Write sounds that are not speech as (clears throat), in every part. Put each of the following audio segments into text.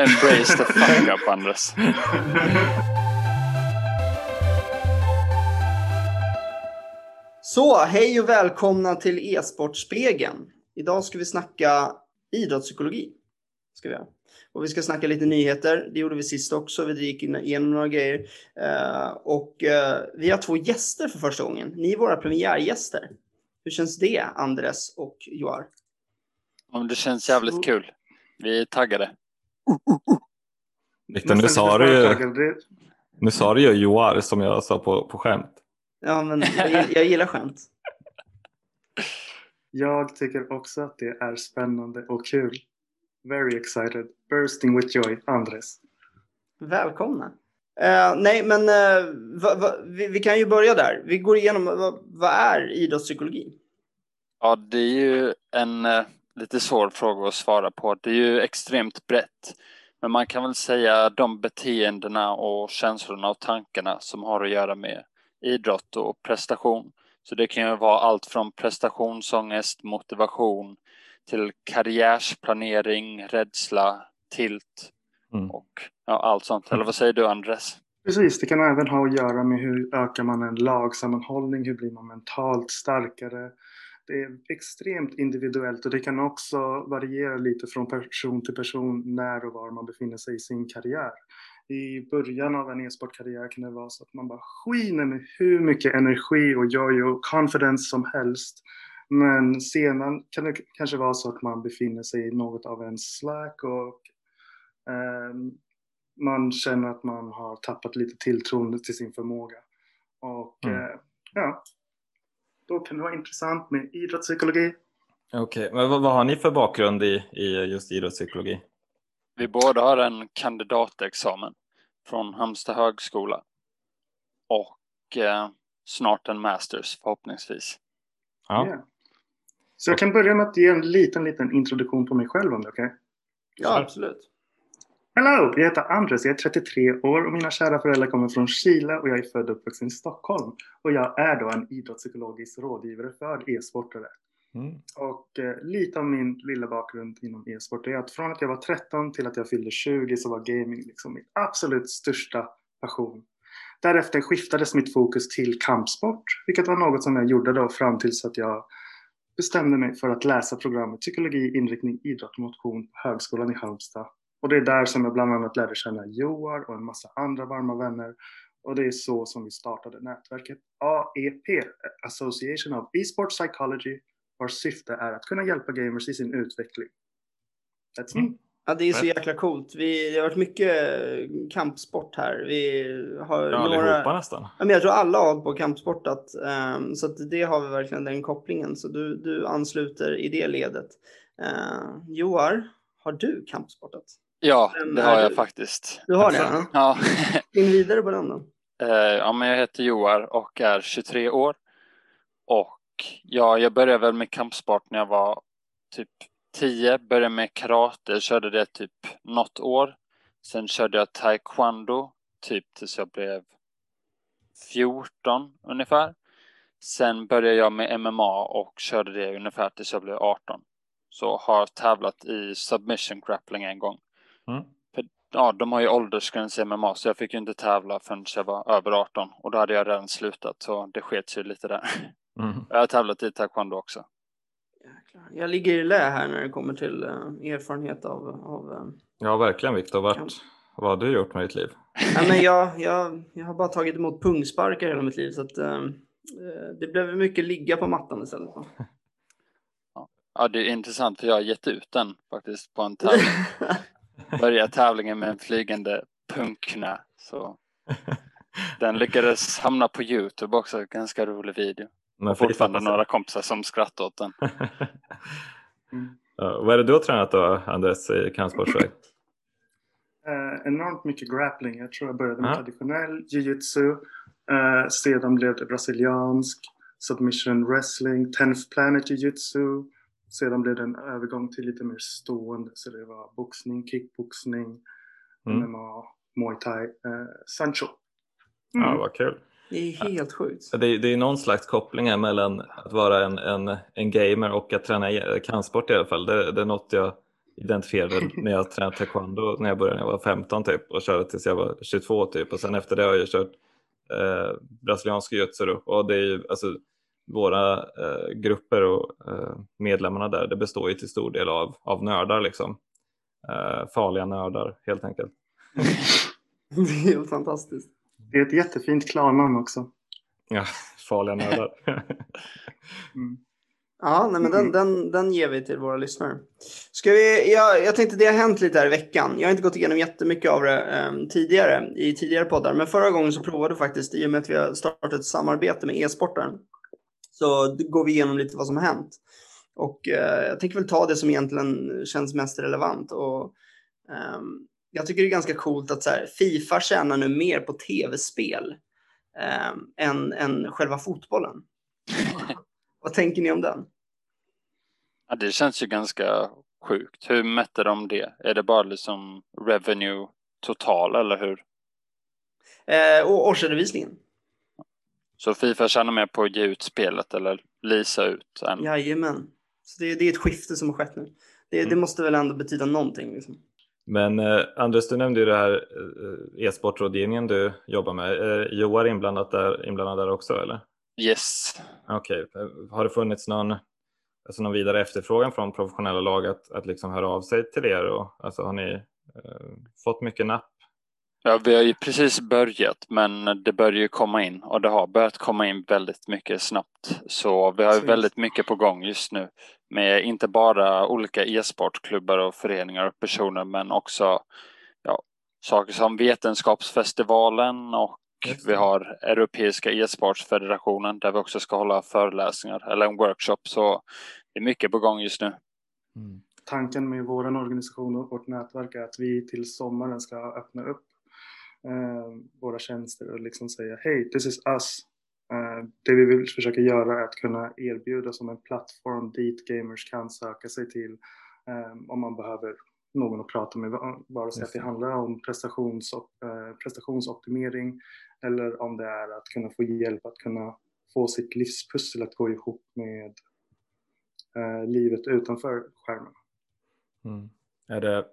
Embrace the fuck up Andres. Så, hej och välkomna till e-sportspegeln. Idag ska vi snacka idrottspsykologi. Ska vi göra. Och vi ska snacka lite nyheter. Det gjorde vi sist också. Vi gick igenom några grejer. Uh, och uh, vi har två gäster för första gången. Ni är våra premiärgäster. Hur känns det, Andres och Joar? Det känns jävligt kul. Vi är taggade. Victor, nu sa du ju, nu sa du ju Joar som jag sa på, på skämt. Ja, men jag, jag gillar skämt. Jag tycker också att det är spännande och kul. Very excited. Bursting with joy. Andres. Välkomna. Uh, nej, men uh, va, va, vi, vi, kan ju börja där. Vi går igenom vad, vad är idrottspsykologi? Ja, det är ju en uh, lite svår fråga att svara på. Det är ju extremt brett. Men man kan väl säga de beteendena och känslorna och tankarna som har att göra med idrott och prestation. Så det kan ju vara allt från prestationsångest, motivation till karriärsplanering, rädsla, tilt mm. och ja, allt sånt. Eller vad säger du Andres? Precis, det kan även ha att göra med hur ökar man en lagsammanhållning, hur blir man mentalt starkare, det är extremt individuellt och det kan också variera lite från person till person när och var man befinner sig i sin karriär. I början av en e-sportkarriär kan det vara så att man bara skiner med hur mycket energi och joy och confidence som helst. Men sedan kan det kanske vara så att man befinner sig i något av en slack och eh, man känner att man har tappat lite tilltron till sin förmåga. Och mm. eh, ja, då kan det vara intressant med idrottspsykologi. Okej, okay. men vad, vad, har ni för bakgrund i, i just idrottspsykologi? Vi båda har en kandidatexamen från Halmstad högskola och eh, snart en masters förhoppningsvis. Ja. Yeah. Så jag kan börja med att ge en liten, liten introduktion på mig själv om det är okej? Okay? Ja, absolut. Hello! Jag heter Andres, jag är 33 år och mina kära föräldrar kommer från Chile och jag är född och uppvuxen i Stockholm. Och jag är då en idrottspsykologisk rådgivare för e-sportare. Mm. Och eh, lite av min lilla bakgrund inom e-sport är att från att jag var 13 till att jag fyllde 20 så var gaming liksom min absolut största passion. Därefter skiftades mitt fokus till kampsport, vilket var något som jag gjorde då fram tills att jag bestämde mig för att läsa programmet Psykologi, inriktning, idrott och motion på Högskolan i Halmstad och det är där som jag bland annat lärde känna Joar och en massa andra varma vänner. Och det är så som vi startade nätverket AEP, Association of Esport Psychology, vars syfte är att kunna hjälpa gamers i sin utveckling. That's me. Mm. Ja, det är så jäkla coolt. Vi, det har varit mycket kampsport här. Vi har ja, några... allihopa nästan. Ja, men jag tror alla har på kampsportat. Um, så att det har vi verkligen den kopplingen. Så du, du ansluter i det ledet. Uh, Joar, har du kampsportat? Ja, Vem det har jag du? faktiskt. Du har det? Ja. ja. Spinn (laughs) vidare på den då. Uh, ja, men jag heter Joar och är 23 år. Och ja, jag började väl med kampsport när jag var typ 10. Började med karate, körde det typ något år. Sen körde jag taekwondo typ tills jag blev 14 ungefär. Sen började jag med MMA och körde det ungefär tills jag blev 18. Så har tävlat i submission grappling en gång. Mm. För, ja, de har ju åldersgräns i MMA så jag fick ju inte tävla förrän jag var över 18 och då hade jag redan slutat så det sket sig lite där. Mm. Jag har tävlat i taekwondo också. Jag ligger i lä här när det kommer till uh, erfarenhet av, av uh, Ja verkligen Viktor, vart, vad har du gjort med ditt liv? (laughs) ja, men jag, jag, jag har bara tagit emot pungsparkar hela mitt liv så att uh, det blev mycket ligga på mattan istället. Ja, det är intressant för jag har gett ut den faktiskt på en tävling. (laughs) börja tävlingen med en flygande punkknä. Så den lyckades hamna på Youtube också, ganska rolig video. Men och fortfarande några kompisar som skrattar åt den. (laughs) mm. uh, vad är det du har tränat då, Andres, i kampsportsväg? Uh, enormt mycket grappling. Jag tror jag började med uh -huh. traditionell jiu-jitsu. Uh, sedan blev det brasiliansk, submission wrestling, 10th planet jiu-jitsu. Sedan blev det en övergång till lite mer stående. Så det var boxning, kickboxning, mm. MMA, muay thai, eh, sancho. Mm. Ja, vad kul. Det är helt sjukt. Det är, det är någon slags koppling här mellan att vara en, en, en gamer och att träna kampsport i alla fall. Det, det är något jag, identifierade (laughs) när jag tränade taekwondo när jag började när jag var 15 typ och körde tills jag var 22 typ och sen efter det har jag kört eh, brasiliansk jiu och det är ju alltså våra eh, grupper och eh, medlemmarna där det består ju till stor del av, av nördar liksom. Eh, farliga nördar helt enkelt. (laughs) det är fantastiskt. Det är ett jättefint klarnamn också. Ja, farliga nördar. (laughs) mm. Ja, nej, men den, mm. den, den ger vi till våra lyssnare. Ska vi, jag, jag tänkte det har hänt lite här i veckan. Jag har inte gått igenom jättemycket av det um, tidigare i tidigare poddar, men förra gången så provade faktiskt, i och med att vi har startat ett samarbete med e-sporten, så går vi igenom lite vad som har hänt. Och uh, jag tänker väl ta det som egentligen känns mest relevant. Och, um, jag tycker det är ganska coolt att så här, Fifa tjänar nu mer på tv-spel um, än, än själva fotbollen. (laughs) Vad tänker ni om den? Ja, det känns ju ganska sjukt. Hur mätte de det? Är det bara liksom revenue total eller hur? Eh, och årsredovisningen. Så Fifa tjänar mer på att ge ut spelet eller lisa ut? Än... Jajamän. Så det, det är ett skifte som har skett nu. Det, mm. det måste väl ändå betyda någonting. Liksom. Men eh, Anders, du nämnde ju det här eh, e-sportrådgivningen du jobbar med. Eh, Joar inblandat där, inblandad där också eller? Yes. Okej, okay. har det funnits någon, alltså någon vidare efterfrågan från professionella lag att, att liksom höra av sig till er? Och, alltså, har ni eh, fått mycket napp? Ja, vi har ju precis börjat, men det börjar ju komma in och det har börjat komma in väldigt mycket snabbt. Så vi har ju väldigt mycket på gång just nu med inte bara olika e-sportklubbar och föreningar och personer, men också ja, saker som Vetenskapsfestivalen och vi har Europeiska e-sportsfederationen där vi också ska hålla föreläsningar eller en workshop. Så det är mycket på gång just nu. Mm. Tanken med vår organisation och vårt nätverk är att vi till sommaren ska öppna upp våra tjänster och liksom säga hej, this is us. Eh, det vi vill försöka göra är att kunna erbjuda som en plattform dit gamers kan söka sig till eh, om man behöver någon att prata med, vare sig att det handlar om prestations, eh, prestationsoptimering eller om det är att kunna få hjälp att kunna få sitt livspussel att gå ihop med eh, livet utanför skärmen. Mm. Är det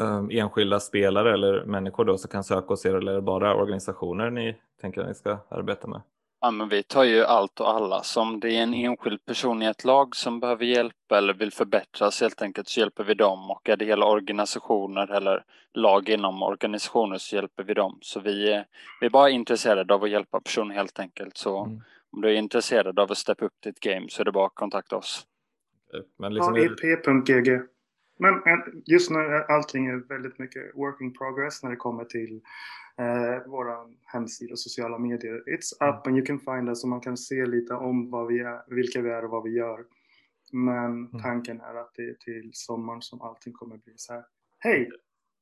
um, enskilda spelare eller människor då som kan söka hos er eller är det bara organisationer ni tänker att ni ska arbeta med? Ja, men vi tar ju allt och alla. Som det är en enskild person i ett lag som behöver hjälp eller vill förbättras helt enkelt så hjälper vi dem. Och är det hela organisationer eller lag inom organisationer så hjälper vi dem. Så vi är, vi är bara intresserade av att hjälpa personer helt enkelt. Så mm. om du är intresserad av att steppa upp ditt game så är det bara att kontakta oss. Men liksom... AIP.gg men just nu är allting väldigt mycket working progress när det kommer till eh, vår hemsida och sociala medier. It's up and you can find us och man kan se lite om vad vi är, vilka vi är och vad vi gör. Men mm. tanken är att det är till sommaren som allting kommer bli så här. Hej!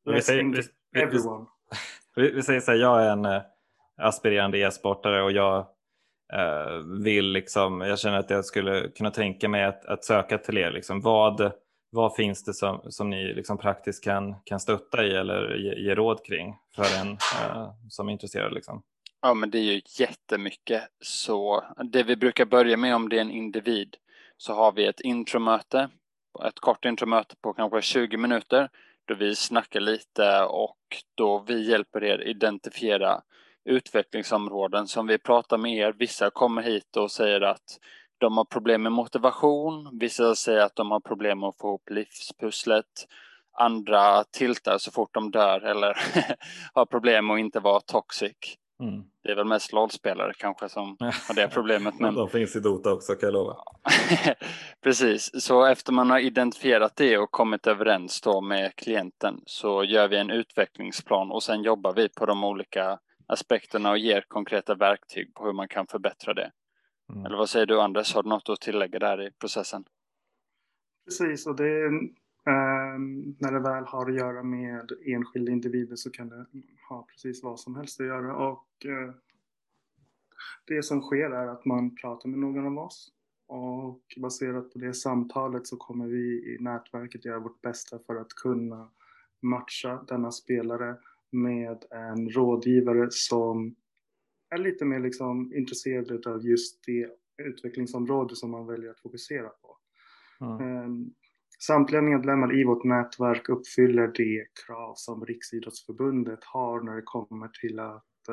Vi säger, vi, everyone. (laughs) Vi, vi, säger så här, jag är en äh, aspirerande e-sportare och jag äh, vill liksom, jag känner att jag skulle kunna tänka mig att, att söka till er. Liksom, vad, vad finns det som, som ni liksom praktiskt kan, kan stötta i eller ge, ge råd kring för en eh, som är intresserad? Liksom? Ja, men det är ju jättemycket. Så det vi brukar börja med om det är en individ så har vi ett intromöte, ett kort intromöte på kanske 20 minuter då vi snackar lite och då vi hjälper er identifiera utvecklingsområden som vi pratar med er. Vissa kommer hit och säger att de har problem med motivation. Vissa säger att de har problem med att få ihop livspusslet. Andra tiltar så fort de dör eller (laughs) har problem med att inte vara toxic. Mm. Det är väl mest LOL-spelare kanske som har det problemet. (laughs) Men... de finns i Dota också kan jag lova. (laughs) Precis, så efter man har identifierat det och kommit överens då med klienten så gör vi en utvecklingsplan och sen jobbar vi på de olika aspekterna och ger konkreta verktyg på hur man kan förbättra det. Mm. Eller vad säger du Anders, har du något att tillägga där i processen? Precis, och det är, eh, när det väl har att göra med enskilda individer så kan det ha precis vad som helst att göra. Och eh, det som sker är att man pratar med någon av oss och baserat på det samtalet så kommer vi i nätverket göra vårt bästa för att kunna matcha denna spelare med en rådgivare som är lite mer liksom intresserad av just det utvecklingsområde som man väljer att fokusera på. Mm. samtliga medlemmar i vårt nätverk uppfyller de krav som Riksidrottsförbundet har när det kommer till att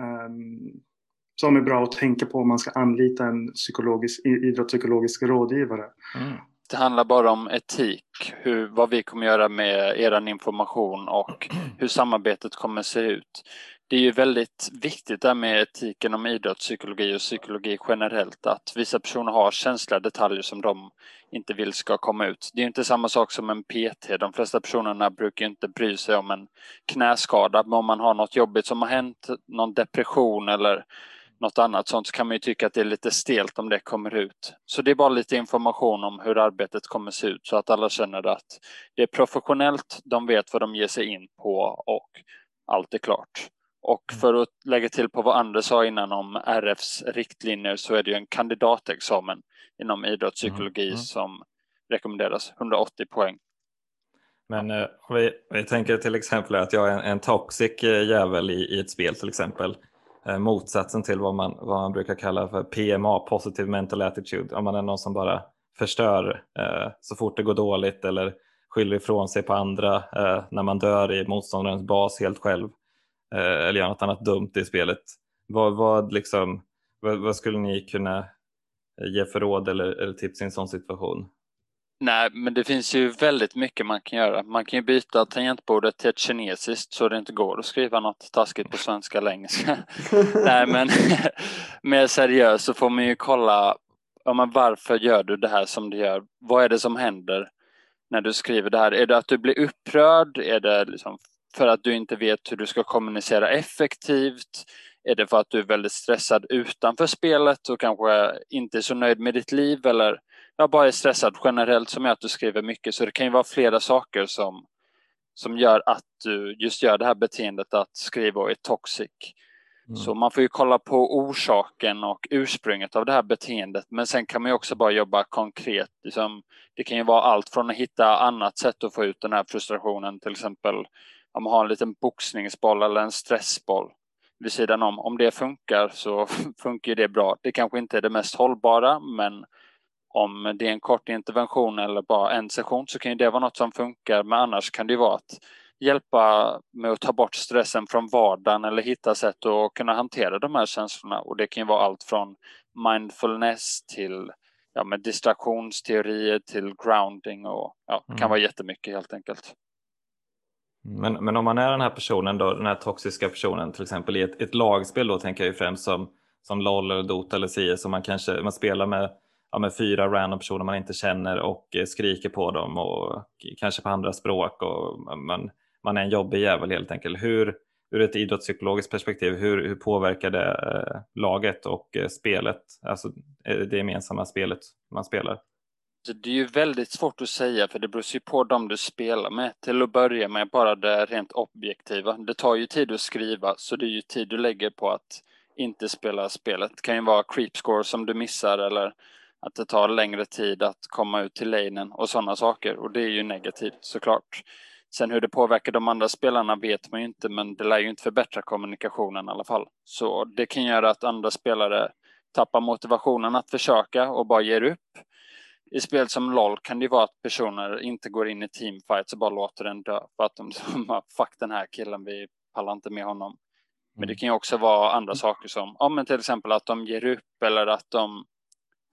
um, som är bra att tänka på om man ska anlita en psykologisk, idrottspsykologisk rådgivare. Mm. Det handlar bara om etik, hur, vad vi kommer göra med er information och hur samarbetet kommer se ut. Det är ju väldigt viktigt där med etiken om idrottspsykologi och psykologi generellt att vissa personer har känsliga detaljer som de inte vill ska komma ut. Det är inte samma sak som en PT. De flesta personerna brukar inte bry sig om en knäskada, men om man har något jobbigt som har hänt, någon depression eller något annat sånt så kan man ju tycka att det är lite stelt om det kommer ut. Så det är bara lite information om hur arbetet kommer se ut så att alla känner att det är professionellt, de vet vad de ger sig in på och allt är klart. Och mm. för att lägga till på vad Anders sa innan om RFs riktlinjer så är det ju en kandidatexamen inom idrottspsykologi mm. Mm. som rekommenderas, 180 poäng. Men eh, vi, vi tänker till exempel att jag är en, en toxic eh, jävel i, i ett spel till exempel. Eh, motsatsen till vad man, vad man brukar kalla för PMA, positive mental attitude. Om man är någon som bara förstör eh, så fort det går dåligt eller skyller ifrån sig på andra eh, när man dör i motståndarens bas helt själv Eh, eller gör något annat dumt i spelet. Vad, vad, liksom, vad, vad skulle ni kunna eh, ge för råd eller, eller tips i en sån situation? Nej, men det finns ju väldigt mycket man kan göra. Man kan ju byta tangentbordet till ett kinesiskt så det inte går att skriva något taskigt på svenska eller engelska. (laughs) Nej, men (laughs) mer seriöst så får man ju kolla ja, men varför gör du det här som du gör? Vad är det som händer när du skriver det här? Är det att du blir upprörd? Är det liksom för att du inte vet hur du ska kommunicera effektivt? Är det för att du är väldigt stressad utanför spelet och kanske inte är så nöjd med ditt liv eller jag bara är stressad generellt som gör att du skriver mycket. Så det kan ju vara flera saker som, som gör att du just gör det här beteendet att skriva och är toxic. Mm. Så man får ju kolla på orsaken och ursprunget av det här beteendet. Men sen kan man ju också bara jobba konkret. Liksom, det kan ju vara allt från att hitta annat sätt att få ut den här frustrationen. Till exempel om man har en liten boxningsboll eller en stressboll vid sidan om. Om det funkar så (laughs) funkar det bra. Det kanske inte är det mest hållbara men om det är en kort intervention eller bara en session så kan ju det vara något som funkar men annars kan det vara att hjälpa med att ta bort stressen från vardagen eller hitta sätt att kunna hantera de här känslorna och det kan ju vara allt från mindfulness till ja, med distraktionsteorier till grounding och ja, det kan mm. vara jättemycket helt enkelt. Men, men om man är den här personen då, den här toxiska personen till exempel i ett, ett lagspel då tänker jag ju främst som, som LOL eller Dota eller CS som man kanske man spelar med ja, med fyra random personer man inte känner och eh, skriker på dem och kanske på andra språk och man, man är en jobbig jävel helt enkelt. Hur, ur ett idrottspsykologiskt perspektiv, hur, hur påverkar det eh, laget och eh, spelet, alltså eh, det gemensamma spelet man spelar? Det är ju väldigt svårt att säga för det beror ju på dem du spelar med. Till att börja med bara det rent objektiva. Det tar ju tid att skriva så det är ju tid du lägger på att inte spela spelet. Det kan ju vara creep score som du missar eller att det tar längre tid att komma ut till lanen och sådana saker och det är ju negativt såklart. Sen hur det påverkar de andra spelarna vet man ju inte men det lär ju inte förbättra kommunikationen i alla fall. Så det kan göra att andra spelare tappar motivationen att försöka och bara ger upp. I spel som LOL kan det vara att personer inte går in i teamfights och bara låter den dö för att de (laughs) fuck den här killen, vi pallar inte med honom. Men det mm. kan ju också vara andra saker som, ja men till exempel att de ger upp eller att de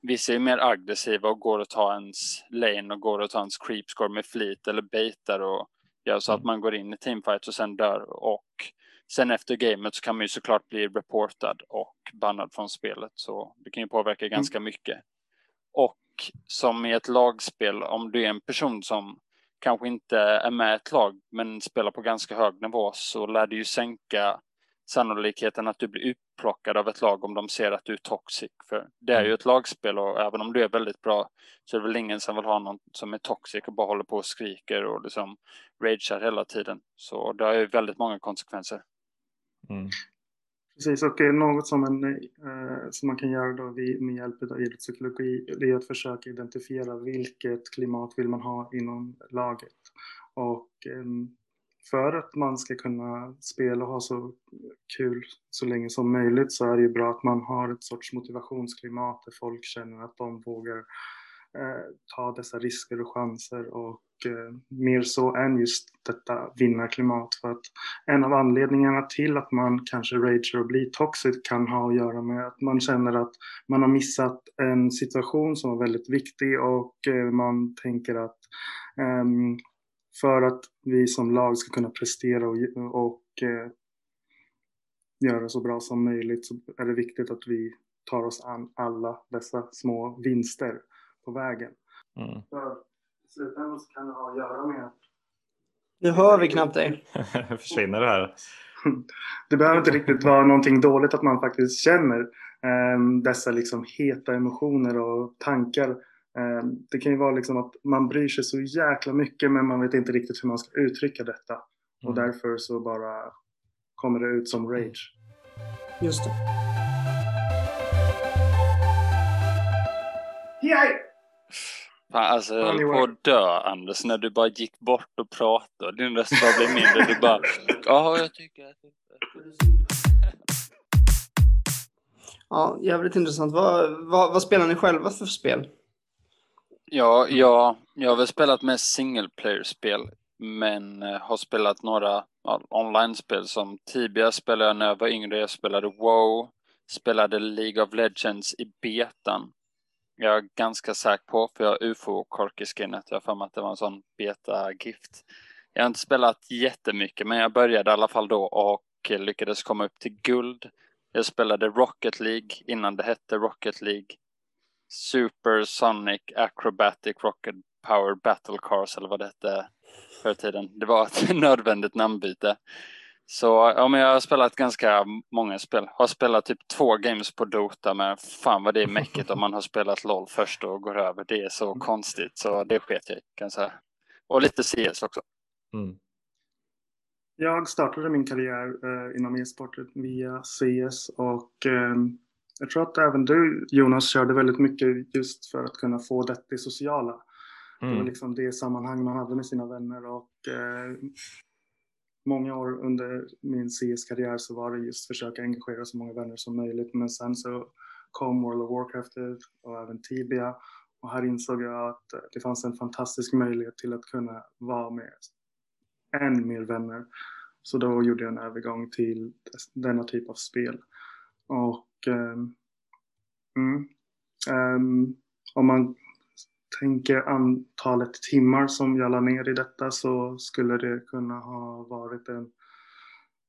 Vissa är mer aggressiva och går att ta ens lane och går att ta ens creepscore med flit eller baitar och gör så att mm. man går in i teamfight och sen dör och sen efter gamet så kan man ju såklart bli reportad och bannad från spelet så det kan ju påverka mm. ganska mycket. Och som i ett lagspel, om du är en person som kanske inte är med i ett lag men spelar på ganska hög nivå så lär det ju sänka sannolikheten att du blir upplockad av ett lag om de ser att du är toxic. För det är ju mm. ett lagspel och även om du är väldigt bra så är det väl ingen som vill ha någon som är toxic och bara håller på och skriker och liksom ragear hela tiden. Så det har ju väldigt många konsekvenser. Mm. Precis, och eh, något som, en, eh, som man kan göra då med hjälp av idrottspsykologi det är att försöka identifiera vilket klimat vill man ha inom laget. Och eh, för att man ska kunna spela och ha så kul så länge som möjligt så är det ju bra att man har ett sorts motivationsklimat där folk känner att de vågar ta dessa risker och chanser och mer så än just detta vinnarklimat. För att en av anledningarna till att man kanske rager och blir toxic kan ha att göra med att man känner att man har missat en situation som var väldigt viktig och eh, man tänker att ehm, för att vi som lag ska kunna prestera och, och eh, göra så bra som möjligt så är det viktigt att vi tar oss an alla dessa små vinster på vägen. Mm. I slutändan så kan det ha att göra med att nu hör vi knappt dig. (laughs) Försvinner det här? (laughs) Det behöver inte riktigt vara någonting dåligt att man faktiskt känner eh, dessa liksom heta emotioner och tankar. Eh, det kan ju vara liksom att man bryr sig så jäkla mycket men man vet inte riktigt hur man ska uttrycka detta. Mm. Och därför så bara kommer det ut som rage. Just det. Yay! Fan, alltså jag höll på att dö Anders när du bara gick bort och pratade. Din röst bara blev mindre. Du bara, ja jag tycker att... Ja, jävligt intressant. Vad, vad, vad spelar ni själva för spel? Ja, ja, jag har väl spelat med single player-spel men eh, har spelat några ja, online-spel som Tibia spelade jag när jag var yngre. Jag spelade WoW, spelade League of Legends i betan jag är ganska säker på, för jag har ufo-kork i skinnet. Jag har för mig att det var en sån beta-gift. Jag har inte spelat jättemycket, men jag började i alla fall då och lyckades komma upp till guld. Jag spelade Rocket League innan det hette Rocket League. Super Sonic Acrobatic Rocket Power Battle Cars eller vad det hette förr i tiden. Det var ett (laughs) nödvändigt namnbyte. Så ja, men jag har spelat ganska många spel. Har spelat typ två games på Dota, men fan vad det är mäckigt om man har spelat LOL först och går över. Det är så mm. konstigt, så det sket jag kan jag säga. Och lite CS också. Mm. Jag startade min karriär eh, inom e-sport via CS och eh, jag tror att även du Jonas körde väldigt mycket just för att kunna få det sociala. Mm. Det var mm. liksom det sammanhang man hade med sina vänner och eh, många år under min CS-karriär så var det just försöka engagera så många vänner som möjligt. Men sen så kom World of Warcraft och även Tibia. Och här insåg jag att det fanns en fantastisk möjlighet till att kunna vara med än mer vänner. Så då gjorde jag en övergång till denna typ av spel. Och um, um, om man tänker antalet timmar som jag la ner i detta så skulle det kunna ha varit en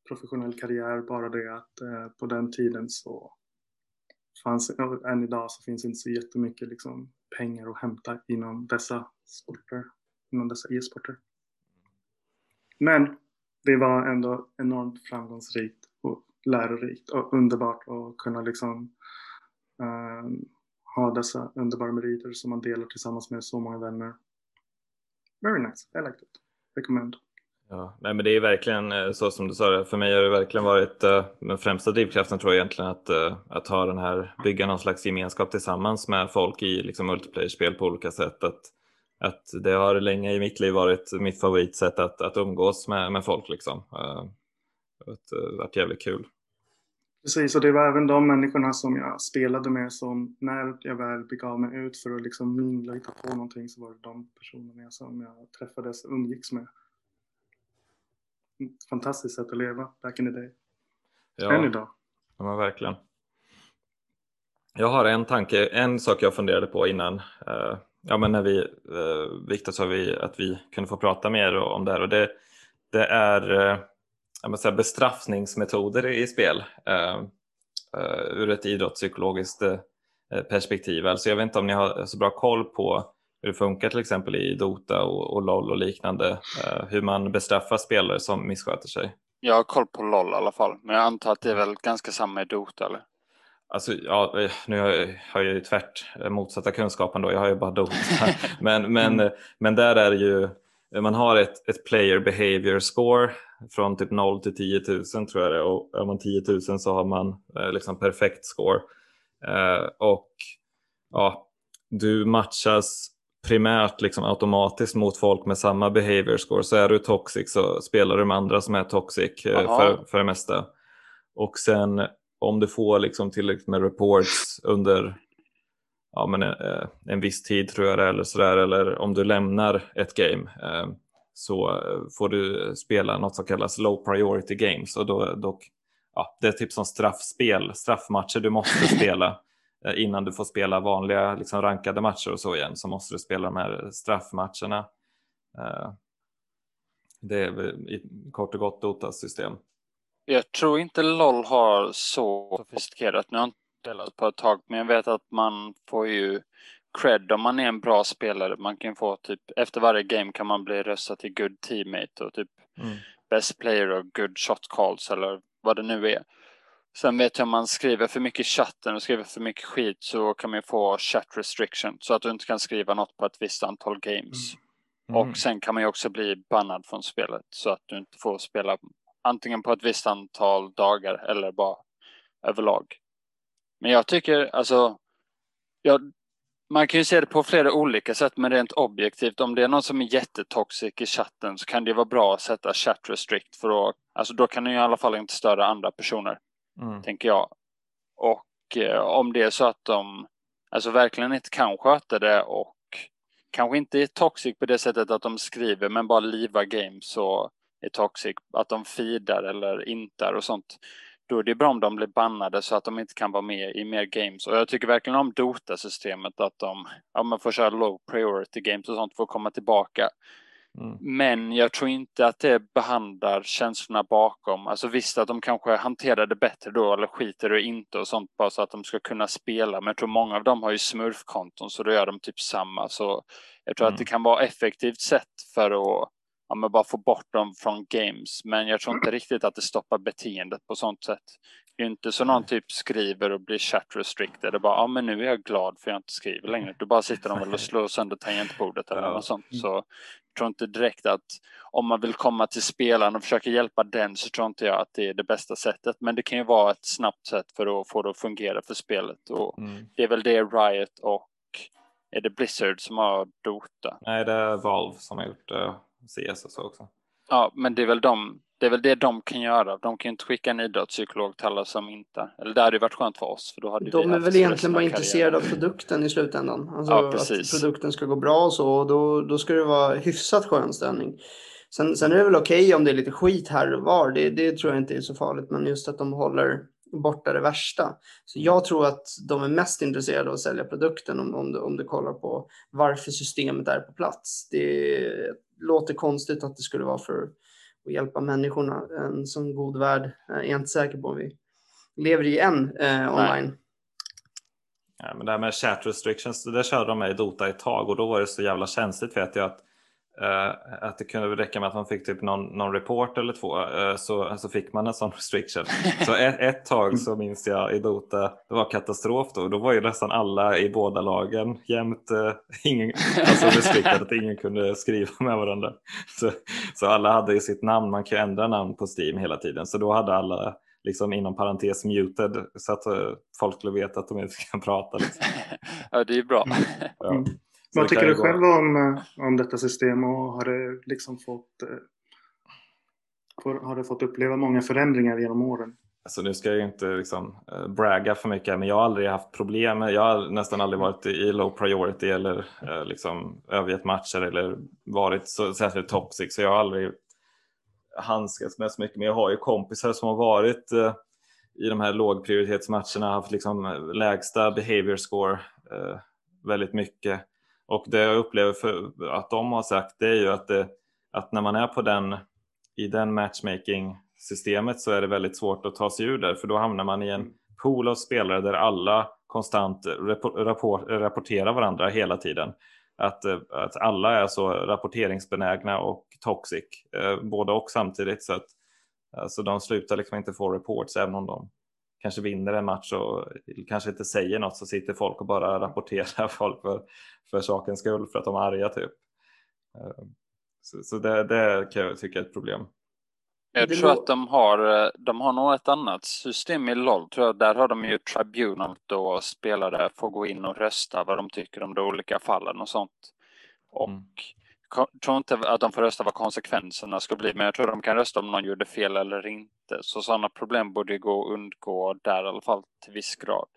professionell karriär. Bara det att eh, på den tiden så fanns, än idag så finns inte så jättemycket liksom, pengar att hämta inom dessa sporter, inom dessa e-sporter. Men det var ändå enormt framgångsrikt och lärorikt och underbart att kunna liksom um, ha dessa underbara meriter som man delar tillsammans med så många vänner. Very nice, I liked it. Recommend. Ja, nej, men det är verkligen eh, så som du sa, för mig har det verkligen varit uh, den främsta drivkraften tror jag egentligen att, uh, att ha den här, bygga någon slags gemenskap tillsammans med folk i liksom, multiplayer-spel på olika sätt. Att, att det har länge i mitt liv varit mitt favoritsätt att, att umgås med, med folk liksom. Uh, det har varit jävligt kul. Precis, och det var även de människorna som jag spelade med som när jag väl begav mig ut för att liksom mingla och hitta på någonting så var det de personerna som jag träffades och umgicks med. Fantastiskt sätt att leva back in the day. Ja, Än idag. Ja, men verkligen. Jag har en tanke, en sak jag funderade på innan. Uh, ja, men när vi, uh, Viktor sa vi att vi kunde få prata mer om det här och det, det är uh, säga, bestraffningsmetoder i spel uh, uh, ur ett idrottspsykologiskt uh, perspektiv. Alltså jag vet inte om ni har så bra koll på hur det funkar till exempel i Dota och, och LOL och liknande, hur man bestraffar spelare som missköter sig. Jag har koll på LOL i alla fall, men jag antar att det är väl ganska samma i Dota eller? Alltså, ja, nu har jag ju tvärt motsatta kunskapen då, jag har ju bara Dota. (laughs) men, men, mm. men där är det ju, man har ett, ett player behavior score från typ 0 till 10 000 tror jag det och är man 10 000 så har man eh, liksom perfekt score. Eh, och ja, du matchas primärt liksom automatiskt mot folk med samma behavior score. Så är du toxic så spelar du med andra som är toxic eh, för, för det mesta. Och sen om du får liksom tillräckligt med reports under ja, men, eh, en viss tid tror jag det eller sådär, eller om du lämnar ett game eh, så får du spela något som kallas low priority games och då, då ja, det är typ som straffspel, straffmatcher du måste (laughs) spela eh, innan du får spela vanliga liksom, rankade matcher och så igen så måste du spela de här straffmatcherna. Eh, det är i kort och gott Dotas system. Jag tror inte LOL har så sofistikerat. Nu har inte spelat på ett tag, men jag vet att man får ju cred om man är en bra spelare. Man kan få typ efter varje game kan man bli röstad till good teammate och typ mm. best player och good shot calls eller vad det nu är. Sen vet jag om man skriver för mycket i chatten och skriver för mycket skit så kan man få chat restriction så att du inte kan skriva något på ett visst antal games. Mm. Mm. Och sen kan man ju också bli bannad från spelet så att du inte får spela antingen på ett visst antal dagar eller bara överlag. Men jag tycker alltså, jag, man kan ju se det på flera olika sätt, men rent objektivt, om det är någon som är jättetoxic i chatten så kan det vara bra att sätta chat restrict för att, alltså då kan den i alla fall inte störa andra personer, mm. tänker jag. Och eh, om det är så att de, alltså verkligen inte kan sköta det och kanske inte är toxic på det sättet att de skriver, men bara liva games och är toxic, att de feedar eller intar och sånt då är det bra om de blir bannade så att de inte kan vara med i mer games. Och jag tycker verkligen om Dota-systemet, att de ja, man får köra low priority games och sånt för att komma tillbaka. Mm. Men jag tror inte att det behandlar känslorna bakom. Alltså visst att de kanske hanterar det bättre då eller skiter och inte och sånt bara så att de ska kunna spela. Men jag tror många av dem har ju smurfkonton så då gör de typ samma. Så jag tror mm. att det kan vara effektivt sätt för att ja, men bara få bort dem från games. Men jag tror inte riktigt att det stoppar beteendet på sånt sätt. Det är inte så någon typ skriver och blir chat restricted och bara, ja men nu är jag glad för jag inte skriver längre. Då bara sitter de väl och (laughs) slår sönder tangentbordet eller något sånt. Så jag tror inte direkt att om man vill komma till spelaren och försöka hjälpa den så tror inte jag att det är det bästa sättet. Men det kan ju vara ett snabbt sätt för att få det att fungera för spelet. Och mm. Det är väl det Riot och är det Blizzard som har Dota? Nej, det är Valve som har gjort det. CS och så också. Ja, men det är väl de, det är väl det de kan göra. De kan ju inte skicka en idrottspsykolog till alla som inte... Eller det hade ju varit skönt för oss. För då hade de är väl egentligen bara intresserade av produkten i slutändan. Alltså ja, precis. att produkten ska gå bra och så. Och då, då ska det vara hyfsat skön stämning. Sen, sen är det väl okej okay om det är lite skit här och var. Det, det tror jag inte är så farligt. Men just att de håller borta det värsta. Så jag tror att de är mest intresserade av att sälja produkten om, om, du, om du kollar på varför systemet är på plats. Det låter konstigt att det skulle vara för att hjälpa människorna. En sån god värld är jag inte säker på om vi lever i än eh, online. Ja, men det här med chat restrictions, det körde de med i Dota ett tag och då var det så jävla känsligt vet jag att Uh, att det kunde räcka med att man fick typ någon, någon report eller två uh, så, så fick man en sån (laughs) restriction. Så (laughs) ett, ett tag så minns jag i Dota, det var katastrof då. Då var ju nästan alla i båda lagen jämt uh, ingen, alltså restricted att ingen kunde skriva med varandra. Så, så alla hade ju sitt namn, man kan ju ändra namn på Steam hela tiden. Så då hade alla liksom inom parentes muted så att folk skulle veta att de inte kan prata. Liksom. (laughs) ja, det är bra. Ja. Vad tycker du själv om, eh, om detta system och har det liksom fått eh, har du fått uppleva många förändringar genom åren? Alltså nu ska jag ju inte liksom äh, bragga för mycket, men jag har aldrig haft problem. Jag har nästan aldrig varit i low priority eller äh, liksom övergett matcher eller varit så särskilt toxic, så jag har aldrig handskats med så mycket. Men jag har ju kompisar som har varit äh, i de här lågprioritetsmatcherna, haft liksom lägsta behavior score väldigt mycket. Och det jag upplever för att de har sagt det är ju att, det, att när man är på den, i den matchmaking systemet så är det väldigt svårt att ta sig ur där för då hamnar man i en pool av spelare där alla konstant rapport, rapporterar varandra hela tiden. Att, att alla är så rapporteringsbenägna och toxic, eh, båda och samtidigt. Så att alltså de slutar liksom inte få reports även om de kanske vinner en match och kanske inte säger något så sitter folk och bara rapporterar (laughs) folk för, för sakens skull för att de är arga typ. Eh, så, så det, det kan jag tycka är ett problem. Jag tror att de har, de har nog ett annat system i LOL. Tror jag. Där har de ju Tribunal då spelare får gå in och rösta vad de tycker om de olika fallen och sånt. Och mm tror inte att de får rösta vad konsekvenserna ska bli, men jag tror de kan rösta om någon gjorde fel eller inte. Så sådana problem borde gå att undgå där i alla fall till viss grad.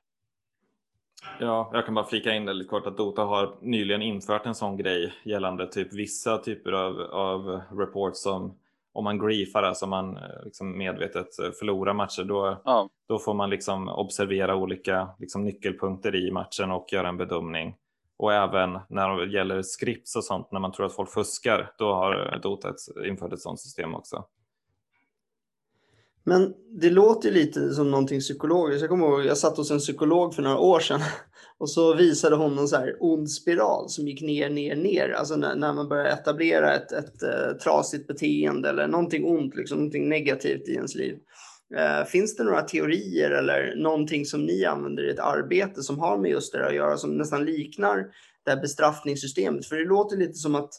Ja, jag kan bara flika in det lite kort att Dota har nyligen infört en sån grej gällande typ vissa typer av, av reports som om man griefar, alltså man eh, liksom medvetet förlorar matcher, då, ja. då får man liksom observera olika liksom nyckelpunkter i matchen och göra en bedömning. Och även när det gäller scripts och sånt, när man tror att folk fuskar, då har Dota infört ett sådant system också. Men det låter lite som någonting psykologiskt. Jag kommer ihåg, jag satt hos en psykolog för några år sedan (laughs) och så visade hon en så här ond spiral som gick ner, ner, ner. Alltså när, när man börjar etablera ett, ett ett trasigt beteende eller någonting ont, liksom, någonting negativt i ens liv. Eh, finns det några teorier eller någonting som ni använder i ett arbete som har med just det att göra, som nästan liknar det här bestraffningssystemet? För det låter lite som att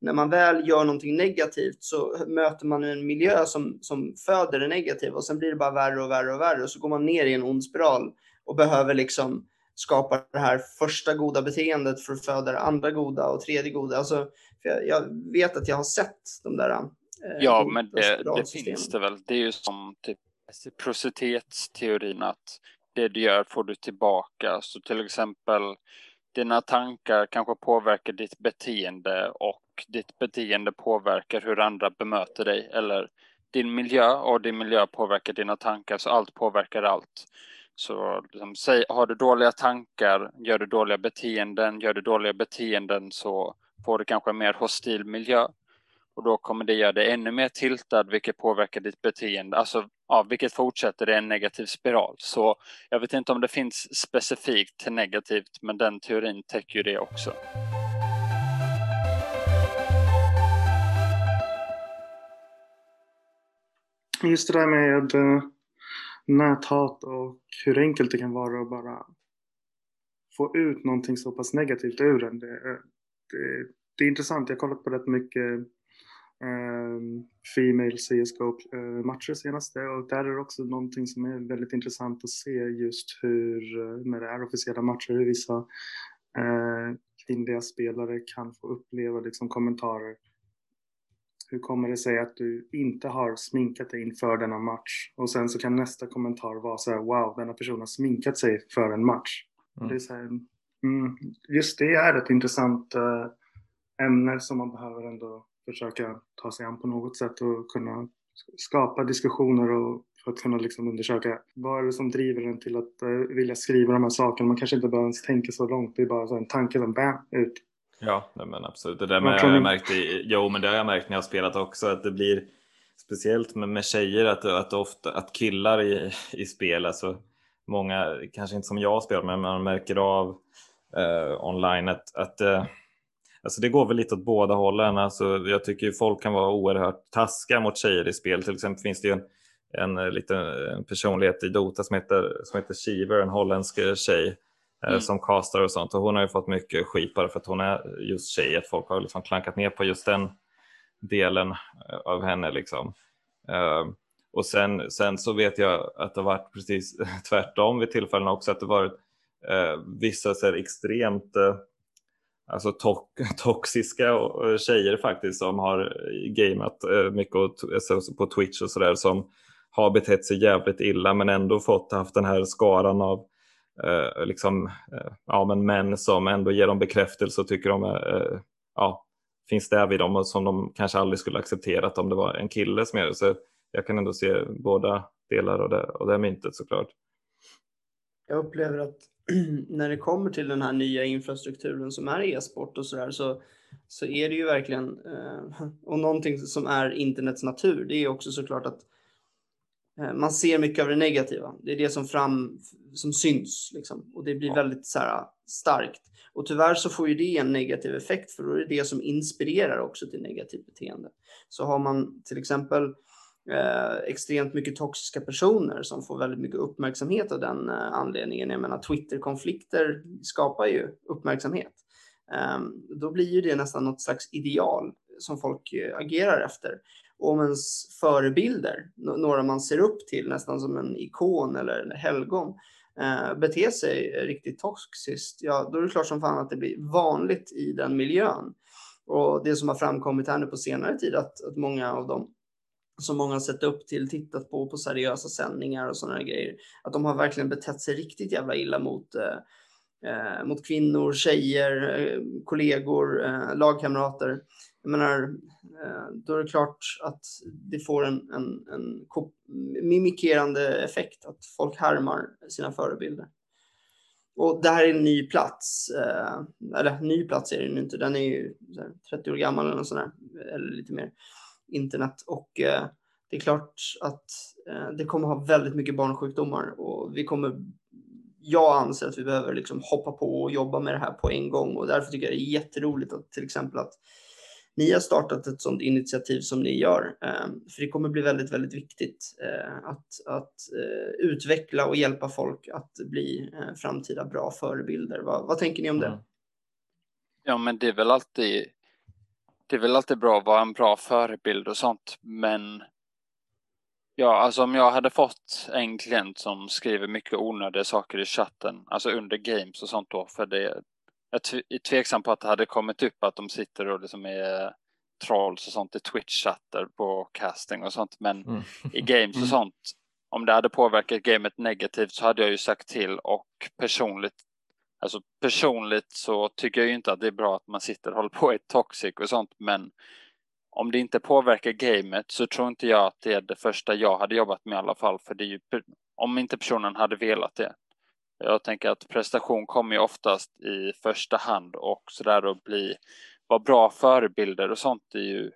när man väl gör någonting negativt så möter man en miljö som, som föder det negativa och sen blir det bara värre och värre och värre och så går man ner i en ond spiral och behöver liksom skapa det här första goda beteendet för att föda det andra goda och tredje goda. Alltså, jag, jag, vet att jag har sett de där. Eh, ja, men det, det finns det väl. Det är ju som typ reciprocitetsteorin att det du gör får du tillbaka. Så till exempel dina tankar kanske påverkar ditt beteende och ditt beteende påverkar hur andra bemöter dig eller din miljö och din miljö påverkar dina tankar så allt påverkar allt. Så liksom, säg, har du dåliga tankar, gör du dåliga beteenden, gör du dåliga beteenden så får du kanske en mer hostil miljö. Och då kommer det göra dig ännu mer tiltad, vilket påverkar ditt beteende. Alltså, ja, vilket fortsätter i en negativ spiral. Så jag vet inte om det finns specifikt till negativt, men den teorin täcker ju det också. Just det där med eh, näthat och hur enkelt det kan vara att bara få ut någonting så pass negativt ur den. Det, det, det är intressant. Jag har kollat på rätt mycket Female CSGO-matcher senaste och där är det också någonting som är väldigt intressant att se just hur, uh, när det är officiella matcher, hur vissa uh, kvinnliga spelare kan få uppleva liksom, kommentarer hur kommer det sig att du inte har sminkat dig inför denna match? Och sen så kan nästa kommentar vara så här, wow, denna person har sminkat sig för en match. Mm. Det är här, mm, just det är ett intressant äh, ämne som man behöver ändå försöka ta sig an på något sätt och kunna skapa diskussioner och för att kunna liksom undersöka vad är det som driver en till att uh, vilja skriva de här sakerna. Man kanske inte behöver ens tänka så långt, det är bara så en tanke som bam, ut. Ja, men absolut. Det där med, jag, jag märkt i, jo, men det har jag märkt när jag har spelat också att det blir speciellt med, med tjejer att, att, ofta, att killar i, i spel, alltså många, kanske inte som jag spelar, men man märker av eh, online att, att eh, alltså det går väl lite åt båda hållen. Alltså jag tycker folk kan vara oerhört taskiga mot tjejer i spel. Till exempel finns det ju en, en eh, liten en personlighet i Dota som heter, som heter Shiver, en holländsk tjej Eh, mm. som castar och sånt. Och hon har ju fått mycket skit bara för att hon är just tjej. Att folk har liksom klankat ner på just den delen eh, av henne. Liksom. Uh, och sen, sen så vet jag att det har varit precis (laughs) tvärtom vid tillfällen också. Att det varit vissa så extremt alltså to (laughs) toxiska eh, tjejer faktiskt som har eh, gameat eh, mycket på Twitch och sådär som har betett sig jävligt illa men ändå fått haft den här skaran av eh, liksom, eh, ja, men män som ändå ger dem bekräftelse och tycker de eh, ja, finns där vid dem och som de kanske aldrig skulle accepterat om det var en kille som gör det. Så jag kan ändå se båda delar av det, av det myntet såklart. Jag upplever att (clears throat) när det kommer till den här nya infrastrukturen som är e-sport och sådär så, så är det ju verkligen, eh, och någonting som är internets natur, det är också såklart att Eh, man ser mycket av det negativa. Det är det som, fram, som syns liksom. och det blir ja. väldigt så här, starkt. Och tyvärr så får ju det en negativ effekt för då är det det som inspirerar också till negativt beteende. Så har man till exempel eh, extremt mycket toxiska personer som får väldigt mycket uppmärksamhet av den eh, anledningen. Jag menar Twitterkonflikter skapar ju uppmärksamhet. Eh, då blir ju det nästan något slags ideal som folk eh, agerar efter om ens förebilder, några man ser upp till nästan som en ikon eller en helgon, eh, beter sig riktigt toxiskt, ja då är det klart som fan att det blir vanligt i den miljön. Och det som har framkommit här nu på senare tid att, att många av dem som många har sett upp till, tittat på på seriösa sändningar och sådana grejer, att de har verkligen betett sig riktigt jävla illa mot, eh, eh, mot kvinnor, tjejer, eh, kollegor, eh, lagkamrater. Jag menar, eh, då är det klart att det får en, en, en mimikerande effekt, att folk härmar sina förebilder. Och det här är en ny plats. Eh, eller ny plats är den inte, den är ju 30 år gammal eller sådär, eller lite mer. Internet. Och eh, det är klart att eh, det kommer ha väldigt mycket barnsjukdomar och vi kommer jag anser att vi behöver liksom hoppa på och jobba med det här på en gång och därför tycker jag det är jätteroligt att till exempel att ni har startat ett sådant initiativ som ni gör. Eh, för det kommer bli väldigt, väldigt viktigt eh, att, att eh, utveckla och hjälpa folk att bli framtida bra förebilder. Vad, vad tänker ni om det? Mm. Ja, men det är väl alltid det är väl alltid bra att vara en bra förebild och sånt, men ja, alltså om jag hade fått en klient som skriver mycket onödiga saker i chatten, alltså under games och sånt då, för det jag är tveksam på att det hade kommit upp att de sitter och liksom är trolls och sånt i Twitch-chatter på casting och sånt, men mm. i games och mm. sånt, om det hade påverkat gamet negativt så hade jag ju sagt till och personligt Alltså personligt så tycker jag ju inte att det är bra att man sitter och håller på i toxic och sånt, men om det inte påverkar gamet så tror inte jag att det är det första jag hade jobbat med i alla fall, för det är ju om inte personen hade velat det. Jag tänker att prestation kommer ju oftast i första hand och sådär att bli, vara bra förebilder och sånt är ju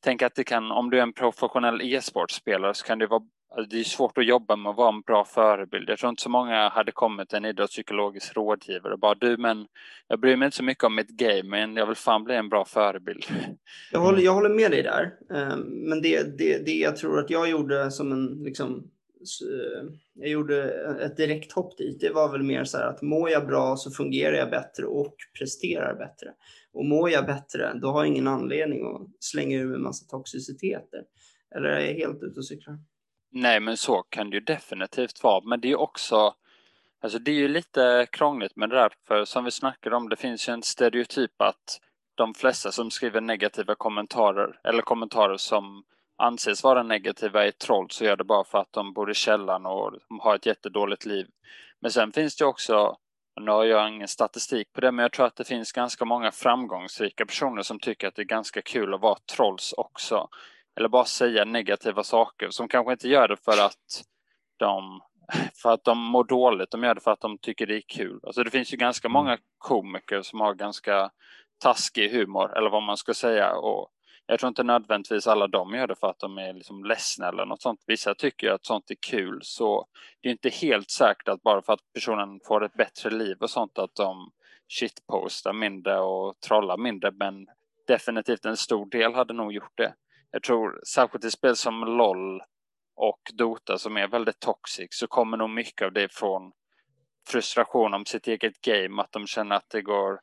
Tänk att det kan, om du är en professionell e-sportspelare så kan det vara Alltså det är svårt att jobba med att vara en bra förebild. Jag tror inte så många hade kommit en idrottspsykologisk rådgivare och bara du men jag bryr mig inte så mycket om mitt game men jag vill fan bli en bra förebild. (laughs) Jag håller, jag håller med dig där. Ehm, men det, det, det jag tror att jag gjorde som en liksom eh, jag gjorde ett direkt hopp dit. Det var väl mer så här att mår jag bra så fungerar jag bättre och presterar bättre. Och mår jag bättre, då har jag ingen anledning att slänga ur mig massa toxiciteter. Eller är jag helt ute och cyklar? Nej, men så kan det ju definitivt vara. Men det är ju också, alltså det är ju lite krångligt med det där, för som vi snackade om, det finns ju en stereotyp att de flesta som skriver negativa kommentarer, eller kommentarer som anses vara negativa är troll, så gör det bara för att de bor i källan och har ett jättedåligt liv. Men sen finns det också, nu har jag ingen statistik på det, men jag tror att det finns ganska många framgångsrika personer som tycker att det är ganska kul att vara trolls också eller bara säga negativa saker som kanske inte gör det för att de för att de mår dåligt, de gör det för att de tycker det är kul. Alltså det finns ju ganska många mm. komiker som har ganska taskig humor, eller vad man ska säga. Och jag tror inte nödvändigtvis alla de gör det för att de är liksom ledsna eller något sånt. Vissa tycker att sånt är kul, så det är inte helt säkert att bara för att personen får ett bättre liv och sånt att de shitpostar mindre och trollar mindre, men definitivt en stor del hade nog gjort det jag tror särskilt i spel som LOL och Dota som är väldigt toxic så kommer nog mycket av det från frustration om sitt eget game, att de känner att det går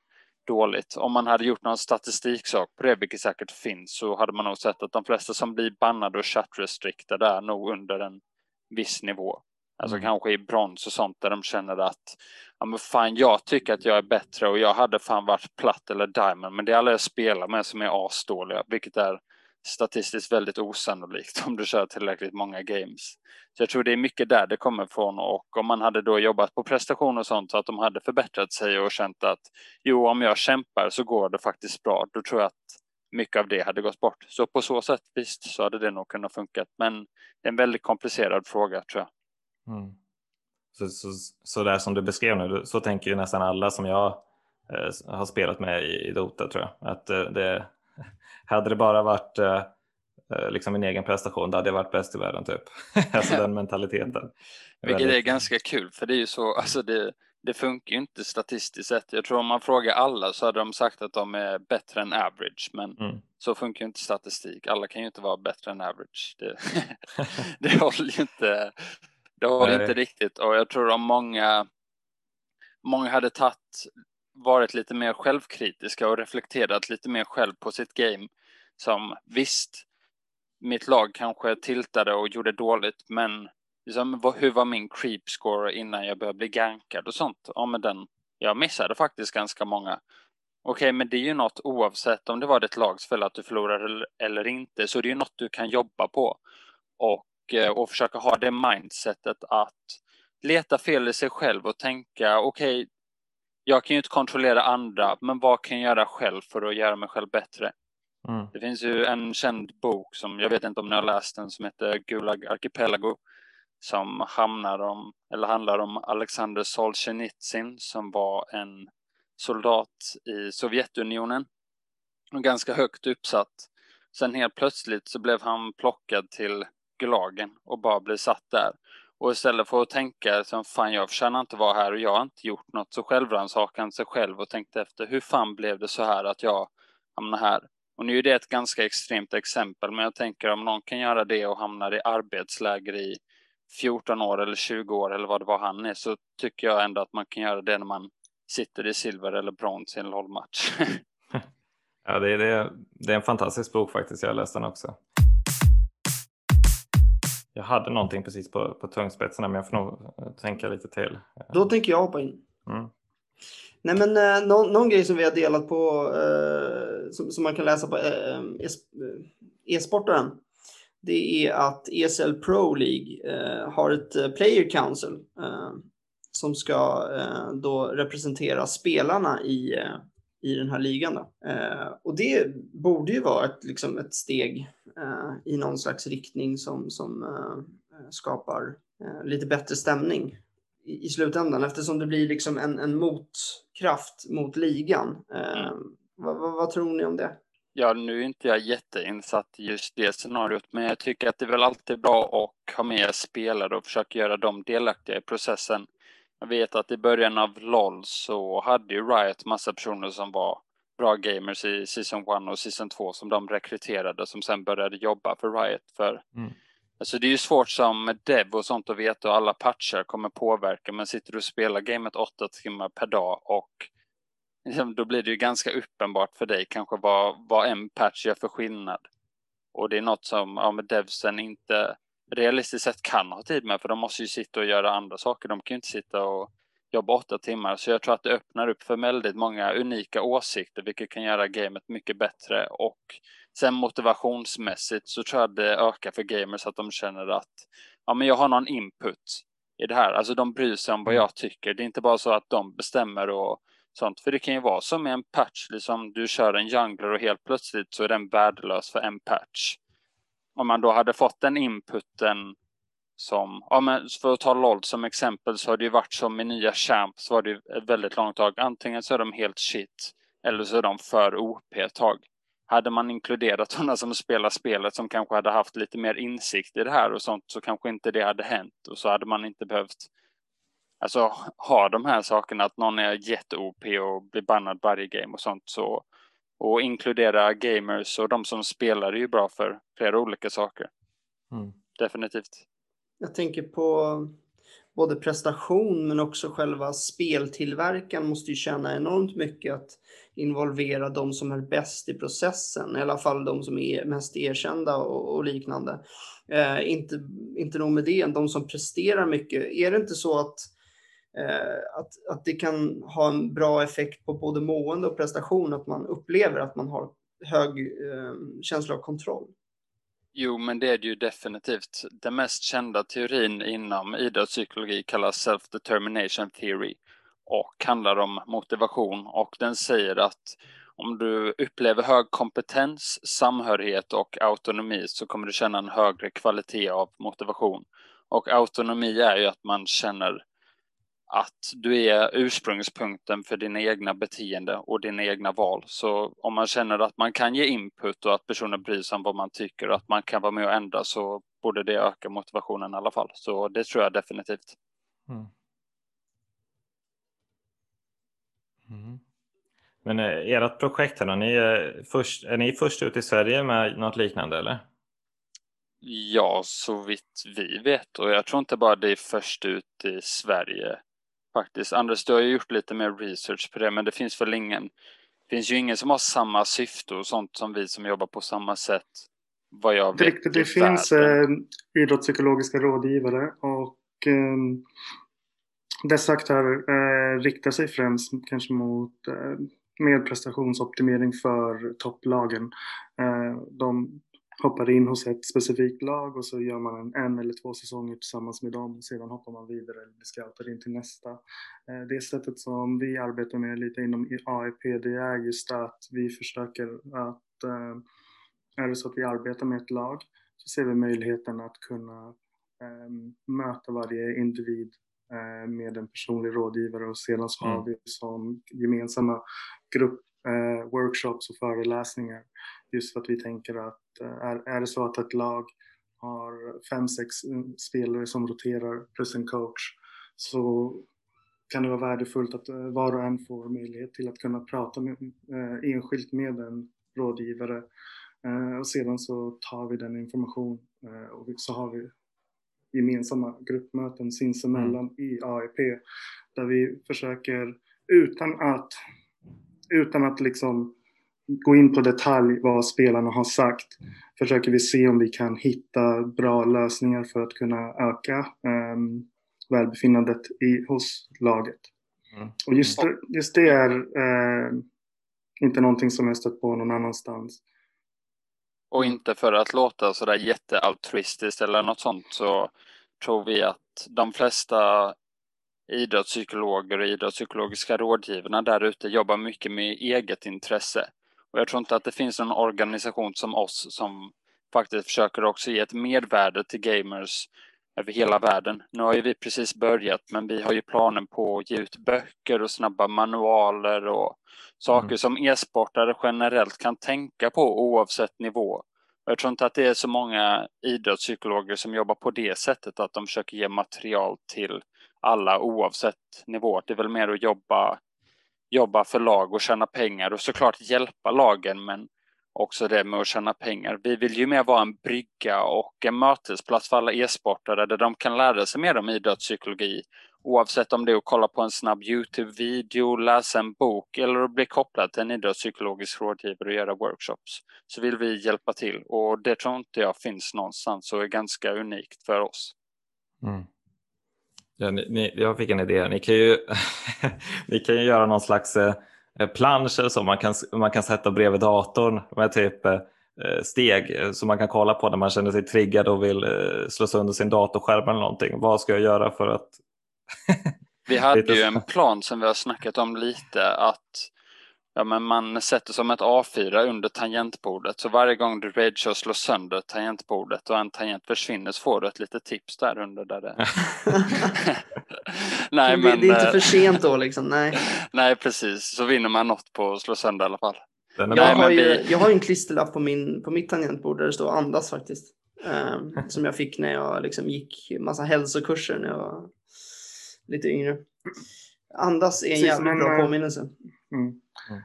dåligt. Om man hade gjort någon statistiksak på det, vilket säkert finns, så hade man nog sett att de flesta som blir bannade och chat-restriktade är nog under en viss nivå. Alltså mm. kanske i brons och sånt där de känner att ja men fan jag tycker att jag är bättre och jag hade fan varit platt eller diamond men det är alla jag spelar med som är asdåliga vilket är statistiskt väldigt osannolikt (laughs) om du kör tillräckligt många games. Så jag tror det är mycket där det kommer från och om man hade då jobbat på prestation och sånt så att de hade förbättrat sig och känt att jo, om jag kämpar så går det faktiskt bra. Då tror jag att mycket av det hade gått bort. Så på så sätt visst så hade det nog kunnat funka. Men det är en väldigt komplicerad fråga tror jag. Mm. Så, så, så där som du beskrev nu, så tänker ju nästan alla som jag eh, har spelat med i, i Dota tror jag. Att eh, det, (laughs) hade det bara varit eh, eh, liksom min egen prestation, då hade jag varit bäst i världen typ. (laughs) alltså den mentaliteten. Vilket är ganska kul, för det är ju så, alltså det, det funkar ju inte statistiskt sett. Jag tror om man frågar alla så hade de sagt att de är bättre än average, men mm. så funkar ju inte statistik. Alla kan ju inte vara bättre än average. Det, (laughs) det håller ju inte, det håller inte riktigt och jag tror om många, många hade tagit varit lite mer självkritiska och reflekterat lite mer själv på sitt game. Som visst, mitt lag kanske tiltade och gjorde dåligt, men liksom, hur var min creep score innan jag började bli gankad och sånt? Ja, men den, jag missade faktiskt ganska många. Okej, okay, men det är ju något oavsett om det var ditt lags fel att du förlorade eller inte, så det är ju något du kan jobba på. Och, eh, och försöka ha det mindsetet att leta fel i sig själv och tänka okej, okay, jag kan ju inte kontrollera andra, men vad kan jag göra själv för att göra mig själv bättre? Mm. Det finns ju en känd bok som jag vet inte om ni har läst den som heter Gulag Archipelago som hamnar om, eller handlar om Alexander Solzhenitsyn som var en soldat i Sovjetunionen och ganska högt uppsatt. Sen helt plötsligt så blev han plockad till Gulagen och bara blev satt där. Och istället för att tänka som fan jag förtjänar inte vara här och jag har inte gjort något så självrannsakan han sig själv och tänkte efter hur fan blev det så här att jag hamnar här? Och nu är det ett ganska extremt exempel men jag tänker om någon kan göra det och hamnar i arbetsläger i 14 år eller 20 år eller vad det var han är så tycker jag ändå att man kan göra det när man sitter i silver eller brons i en LOL-match. (laughs) ja, det är, det, är en fantastisk bok faktiskt. Jag har läst den också. Jag hade någonting precis på, på tungspetsen men jag får nog tänka lite till. Då tänker jag hoppa in. Mm. Nej men eh, någon, någon, grej som vi har delat på eh, som, som, man kan läsa på eh, e-sportaren det är att ESL Pro League eh, har ett eh, Player Council eh, som ska eh, då representera spelarna i, eh, i den här ligan. Eh, och det borde ju vara ett, liksom ett steg i någon slags riktning som, som skapar lite bättre stämning i, i slutändan eftersom det blir liksom en, en motkraft mot ligan. Mm. Vad, vad, vad tror ni om det? Ja, nu är inte jag jätteinsatt i just det scenariot, men jag tycker att det är väl alltid bra att ha med spelare och försöka göra dem delaktiga i processen. Jag vet att i början av LOL så hade ju Riot massa personer som var bra gamers i Season 1 och Season 2 som de rekryterade som sen började jobba för Riot. För mm. Alltså det är ju svårt som dev och sånt att veta och alla patcher kommer påverka men sitter du och spelar gamet åtta timmar per dag och Liksom, då blir det ju ganska uppenbart för dig kanske vad, vad en patch gör för skillnad. Och det är något som ja, med devsen inte realistiskt sett kan ha tid med för de måste ju sitta och göra andra saker. De kan ju inte sitta och jobba åtta timmar. Så jag tror att det öppnar upp för väldigt många unika åsikter vilket kan göra gamet mycket bättre. Och sen motivationsmässigt så tror jag det ökar för gamers att de känner att ja, men jag har någon input i det här. Alltså de bryr sig om vad jag tycker. Det är inte bara så att de bestämmer och sånt. För det kan ju vara som en patch, liksom du kör en jungler och helt plötsligt så är den värdelös för en patch. Om man då hade fått den inputen som, ja men för att ta LOL som exempel så har det ju varit som med nya champs var det ju ett väldigt långt tag. Antingen så är de helt shit eller så är de för OP ett tag. Hade man inkluderat (laughs) sådana som spelar spelet som kanske hade haft lite mer insikt i det här och sånt så kanske inte det hade hänt och så hade man inte behövt alltså ha de här sakerna att någon är jätte-OP och blir bannad varje game och sånt så och inkludera gamers och de som spelar är ju bra för flera olika saker. Mm. Definitivt. Jag tänker på både prestation men också själva speltillverkan måste ju känna enormt mycket att involvera de som är bäst i processen, i alla fall de som är mest erkända och, och liknande. Eh, inte, inte nog med det, de som presterar mycket. Är det inte så att Eh, att, att det kan ha en bra effekt på både mående och prestation, att man upplever att man har hög eh, känsla av kontroll. Jo, men det är det ju definitivt. Den mest kända teorin inom idrottspsykologi kallas self-determination theory och handlar om motivation och den säger att om du upplever hög kompetens, samhörighet och autonomi så kommer du känna en högre kvalitet av motivation. Och autonomi är ju att man känner att du är ursprungspunkten för dina egna beteende och dina egna val. Så om man känner att man kan ge input och att personer bryr sig om vad man tycker och att man kan vara med och ändra så borde det öka motivationen i alla fall. Så det tror jag definitivt. Mm. Mm. Men eh, ert projekt här, ni är, först, är ni först ut i Sverige med något liknande eller? Ja, så vitt vi vet och jag tror inte bara det är först ut i Sverige faktiskt. Anders, du har ju gjort lite mer research på det, men det finns väl ingen, det finns ju ingen som har samma syfte och sånt som vi som jobbar på samma sätt. Vad jag vet. Det, det finns eh, idrottspsykologiska rådgivare och eh, dessa aktörer eh, riktar sig främst kanske mot eh, med prestationsoptimering för topplagen. Eh, de hoppar in hos ett specifikt lag och så gör man en, en eller två säsonger tillsammans med dem och sedan hoppar man vidare eller blir scoutad in till nästa. Eh, det sättet som vi arbetar med lite inom AIP det är just att vi försöker att eh, är det så att vi arbetar med ett lag så ser vi möjligheten att kunna möta varje individ med en personlig rådgivare och sedan så har mm. vi som gemensamma grupp workshops och föreläsningar Just för att vi tänker att eh, är, är det så att ett lag har fem, sex spelare som roterar plus en coach så kan det vara värdefullt att eh, var och en får möjlighet till att kunna prata med, eh, enskilt med en rådgivare eh, och sedan så tar vi den information eh, och så har vi gemensamma gruppmöten sinsemellan mm. i AIP där vi försöker utan att utan att liksom gå in på detalj vad spelarna har sagt försöker vi se om vi kan hitta bra lösningar för att kunna öka um, välbefinnandet i, hos laget. Mm. Och just, just det är uh, inte någonting som jag stött på någon annanstans. Och inte för att låta sådär jättealtruistiskt eller något sånt så tror vi att de flesta idrottspsykologer och idrottspsykologiska rådgivarna där ute jobbar mycket med eget intresse. Och jag tror inte att det finns någon organisation som oss som faktiskt försöker också ge ett mervärde till gamers över hela världen. Nu har ju vi precis börjat, men vi har ju planen på att ge ut böcker och snabba manualer och saker mm. som e-sportare generellt kan tänka på oavsett nivå. Och jag tror inte att det är så många idrottspsykologer som jobbar på det sättet, att de försöker ge material till alla oavsett nivå. Det är väl mer att jobba jobba för lag och tjäna pengar och såklart hjälpa lagen men också det med att tjäna pengar. Vi vill ju mer vara en brygga och en mötesplats för alla e-sportare där de kan lära sig mer om idrottspsykologi oavsett om det är att kolla på en snabb Youtube-video, läsa en bok eller att bli kopplad till en idrottspsykologisk rådgivare och göra workshops. Så vill vi hjälpa till och det tror inte jag finns någonstans och är ganska unikt för oss. Mm. Ja, ni, ni, jag fick en idé. Ni kan ju, (laughs) ni kan ju göra någon slags eh, plansch som man kan, man kan sätta bredvid datorn med typ eh, steg eh, som man kan kolla på när man känner sig triggad och vill eh, slå sönder sin datorskärm eller någonting. Vad ska jag göra för att... (laughs) vi hade ju en plan som vi har snackat om lite att Ja, men man sätter som ett A4 under tangentbordet så varje gång du ragear och slår sönder tangentbordet och en tangent försvinner så får du ett litet tips där under där det (laughs) Nej, men, det är inte för eh, sent då liksom, nej. (laughs) nej, precis. Så vinner man något på att slå sönder i alla fall. Jag, nej, har ju, vi... jag har en klisterlapp på, min, på mitt tangentbord där det står andas faktiskt. Um, (laughs) som jag fick när jag liksom gick massa hälsokurser när jag var lite yngre. Andas är en jävligt bra påminnelse. Mm. Mm.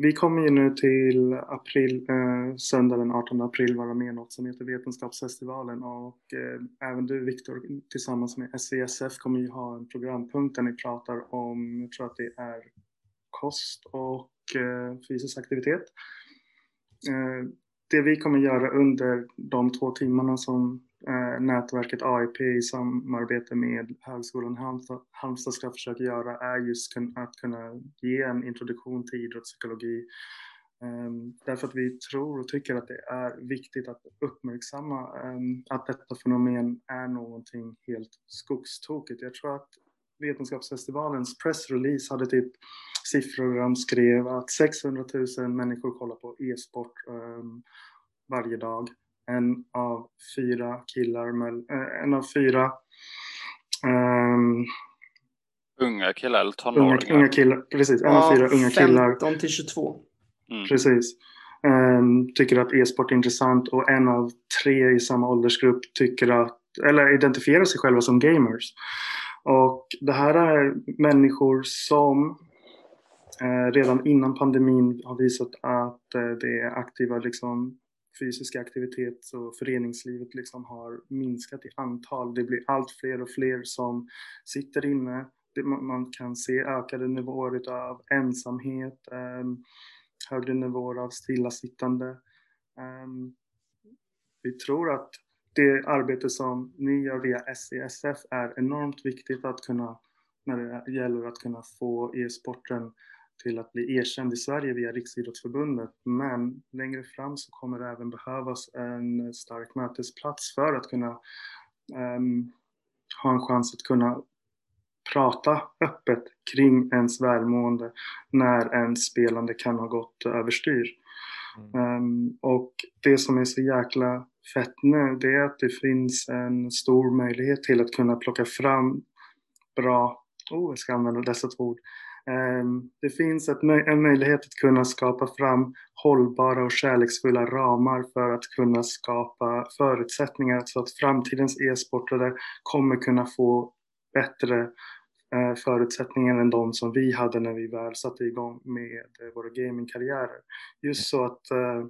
Vi kommer ju nu till april, eh, söndag den 18 april vara med något som heter Vetenskapsfestivalen och eh, även du Viktor tillsammans med SVSF kommer ju ha en programpunkt där ni pratar om, jag tror att det är kost och eh, fysisk aktivitet. Eh, det vi kommer göra under de två timmarna som Eh, nätverket AIP i samarbete med Högskolan Halmstad, Halmstad ska försöka göra är just att kunna ge en introduktion till idrottspsykologi. Ehm, därför att vi tror och tycker att det är viktigt att uppmärksamma ehm, att detta fenomen är någonting helt skogstokigt. Jag tror att Vetenskapsfestivalens pressrelease hade typ siffror där de skrev att 600 000 människor kollar på e-sport um, varje dag en av fyra killar, äh, en av fyra um, Unga killar eller tonåringar? Unga, unga killar, precis. En ja, av fyra unga killar. 15 till 22. Mm. Precis. Um, tycker att e-sport är intressant och en av tre i samma åldersgrupp tycker att, eller identifierar sig själva som gamers. Och det här är människor som eh, redan innan pandemin har visat att eh, det är aktiva liksom, fysisk aktivitet och föreningslivet liksom har minskat i antal. Det blir allt fler och fler som sitter inne. Man kan se ökade nivåer av ensamhet, ehm, högre nivåer av stillasittande. Ehm, vi tror att det arbete som ni gör via SESF är enormt viktigt att kunna när det gäller att kunna få e-sporten till att bli erkänd i Sverige via Riksidrottsförbundet. Men längre fram så kommer det även behövas en stark mötesplats för att kunna um, ha en chans att kunna prata öppet kring ens välmående när ens spelande kan ha gått överstyr. Mm. Um, och det som är så jäkla fett nu det är att det finns en stor möjlighet till att kunna plocka fram bra, oh jag ska använda dessa två ord, Ehm, det finns en möjlighet att kunna skapa fram hållbara och kärleksfulla ramar för att kunna skapa förutsättningar så att framtidens e-sportare kommer kunna få bättre eh, förutsättningar än de som vi hade när vi väl satte igång med eh, våra gamingkarriärer. Just så att, eh,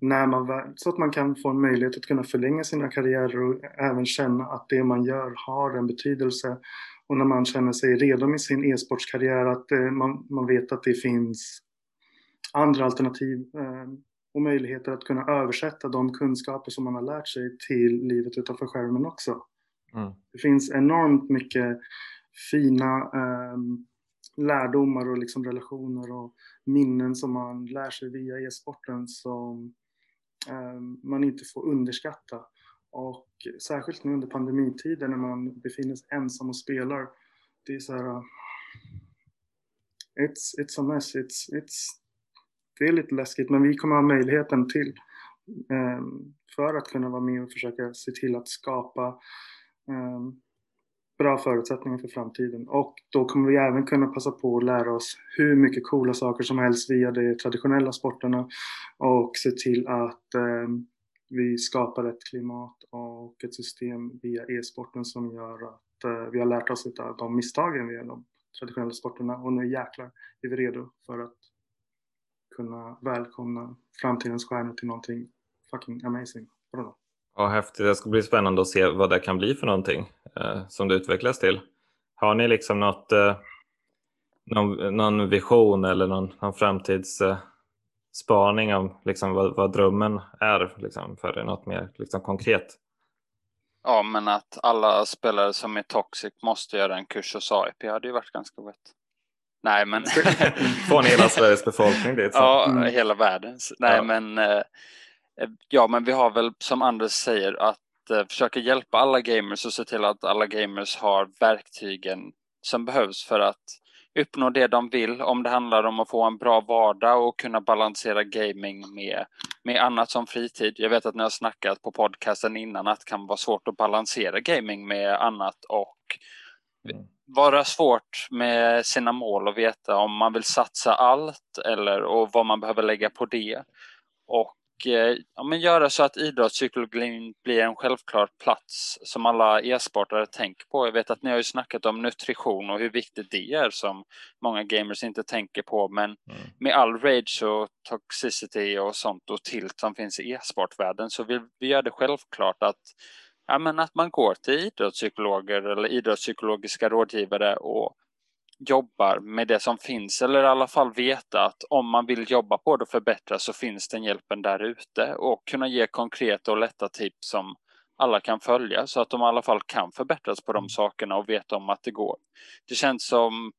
när man, så att man kan få en möjlighet att kunna förlänga sina karriärer och även känna att det man gör har en betydelse. Och när man känner sig redo med sin e-sportskarriär att man, man vet att det finns andra alternativ och möjligheter att kunna översätta de kunskaper som man har lärt sig till livet utanför skärmen också. Mm. Det finns enormt mycket fina eh, lärdomar och liksom relationer och minnen som man lär sig via e-sporten som eh, man inte får underskatta. Och särskilt nu under pandemitiden när man befinner sig ensam och spelar. Det är så här... Uh, it's, it's a mess. It's, it's, det är lite läskigt men vi kommer ha möjligheten till um, för att kunna vara med och försöka se till att skapa um, bra förutsättningar för framtiden. Och då kommer vi även kunna passa på att lära oss hur mycket coola saker som helst via de traditionella sporterna och se till att um, vi skapar ett klimat och ett system via e-sporten som gör att eh, vi har lärt oss av de misstagen via de traditionella sporterna och nu jäklar är vi redo för att kunna välkomna framtidens stjärnor till någonting fucking amazing. Bra. Ja, häftigt. Det ska bli spännande att se vad det kan bli för någonting eh, som det utvecklas till. Har ni liksom något, eh, någon, någon, vision eller någon, någon framtids... eh, om liksom vad, vad, drömmen är liksom, för? Något mer liksom, konkret? Ja, men att alla spelare som är toxic måste göra en kurs hos AIP hade ju varit ganska gott. Nej, men... (laughs) Från hela Sveriges befolkning dit? Ja, mm. hela världens. Nej, ja. men Eh, ja, men vi har väl som Anders säger att eh, försöka hjälpa alla gamers och se till att alla gamers har verktygen som behövs för att uppnå det de vill. Om det handlar om att få en bra vardag och kunna balansera gaming med, med annat som fritid. Jag vet att ni har snackat på podcasten innan att det kan vara svårt att balansera gaming med annat och mm. vara svårt med sina mål och veta om man vill satsa allt eller och vad man behöver lägga på det. Och ja, men göra så att idrottspsykologin blir en självklar plats som alla e-sportare tänker på. Jag vet att ni har ju snackat om nutrition och hur viktigt det är som många gamers inte tänker på. Men mm. med all rage och toxicity och sånt och tilt som finns i e-sportvärlden så vill vi göra det självklart att ja, men att man går till idrottspsykologer eller idrottspsykologiska rådgivare och jobbar med det som finns eller i alla fall veta att om man vill jobba på det och förbättra så finns den hjälpen där ute och kunna ge konkreta och lätta tips som alla kan följa så att de i alla fall kan förbättras på de mm. sakerna och veta om att det går. Det känns som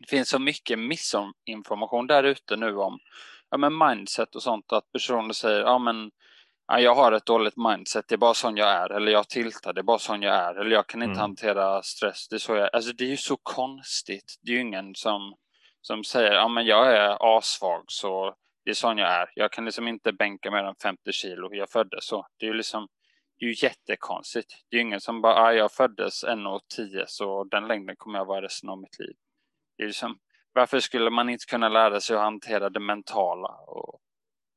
det finns så mycket missinformation där ute nu om ja, men mindset och sånt att personer säger ja men jag har ett dåligt mindset, det är bara sån jag är. Eller jag tiltar, det är bara sån jag är. Eller jag kan inte mm. hantera stress, det är så jag är. Alltså det är ju så konstigt. Det är ju ingen som, som säger, ja men jag är asvag så det är sån jag är. Jag kan liksom inte bänka mer än 50 kilo, jag föddes så. Det är ju liksom, det är ju jättekonstigt. Det är ju ingen som bara, ah, jag föddes 1,10 så den längden kommer jag vara resten av mitt liv. Det är liksom, varför skulle man inte kunna lära sig att hantera det mentala och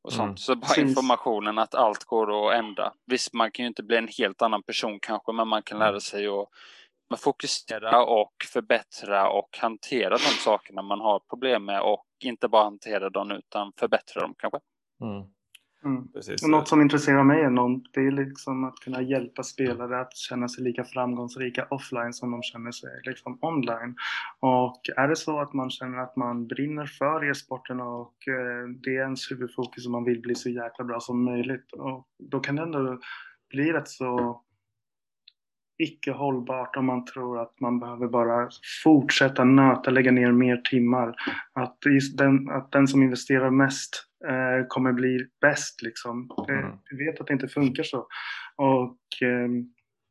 och sånt. Mm. Så bara informationen att allt går att ändra. Visst, man kan ju inte bli en helt annan person kanske, men man kan lära mm. sig att fokusera och förbättra och hantera de sakerna man har problem med och inte bara hantera dem utan förbättra dem kanske. Mm. Mm. Precis. Något som intresserar mig är någon, det är liksom att kunna hjälpa spelare att känna sig lika framgångsrika offline som de känner sig liksom online. Och är det så att man känner att man brinner för e-sporten och eh, det är ens huvudfokus och man vill bli så jäkla bra som möjligt, och då kan det ändå bli rätt så icke hållbart om man tror att man behöver bara fortsätta nöta, lägga ner mer timmar. Att, den, att den som investerar mest eh, kommer bli bäst liksom. Mm. Vi vet att det inte funkar så. Och eh,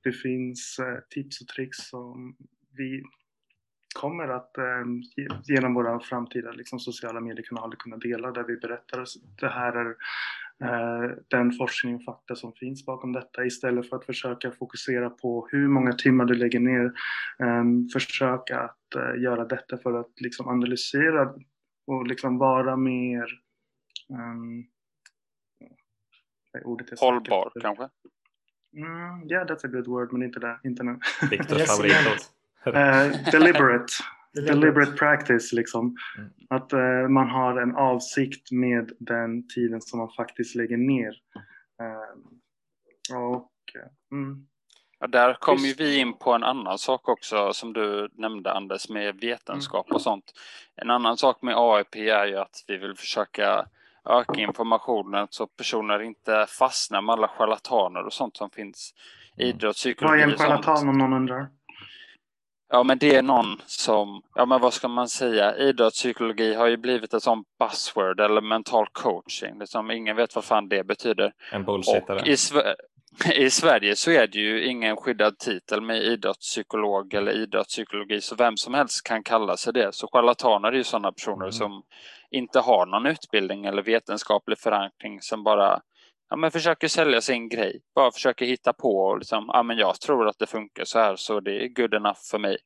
det finns eh, tips och tricks som vi kommer att eh, genom våra framtida liksom, sociala mediekanaler kunna dela där vi berättar att det här är eh, den forskning och fakta som finns bakom detta istället för att försöka fokusera på hur många timmar du lägger ner. Eh, försöka att eh, göra detta för att liksom analysera och liksom vara mer um, Hållbar kanske? Mm, yeah, that's a good word, men inte det. Inte nu. Viktors favoritord. uh, (laughs) deliberate. deliberate practice liksom. Mm. Att uh, man har en avsikt med den tiden som man faktiskt lägger ner. Uh, och, mm. ja, där kommer ju vi in på en annan sak också som du nämnde Anders med vetenskap mm. och sånt. En annan sak med AIP är ju att vi vill försöka öka informationen så personer inte fastnar med alla charlataner och sånt som finns. Mm. Idrottspsykologi Vad är en charlatan om någon undrar? Ja, men det är någon som, ja men vad ska man säga, idrottspsykologi har ju blivit ett sånt buzzword eller mental coaching. Liksom, ingen vet vad fan det betyder. En bullshitare. I, Sverige så är det ju ingen skyddad titel med idrottspsykolog eller idrottspsykologi så vem som helst kan kalla sig det. Så charlataner är ju sådana personer mm. som inte har någon utbildning eller vetenskaplig förankring som bara ja, men försöker sälja sin grej. Bara försöker hitta på och liksom, ja men jag tror att det funkar så här så det är good enough för mig.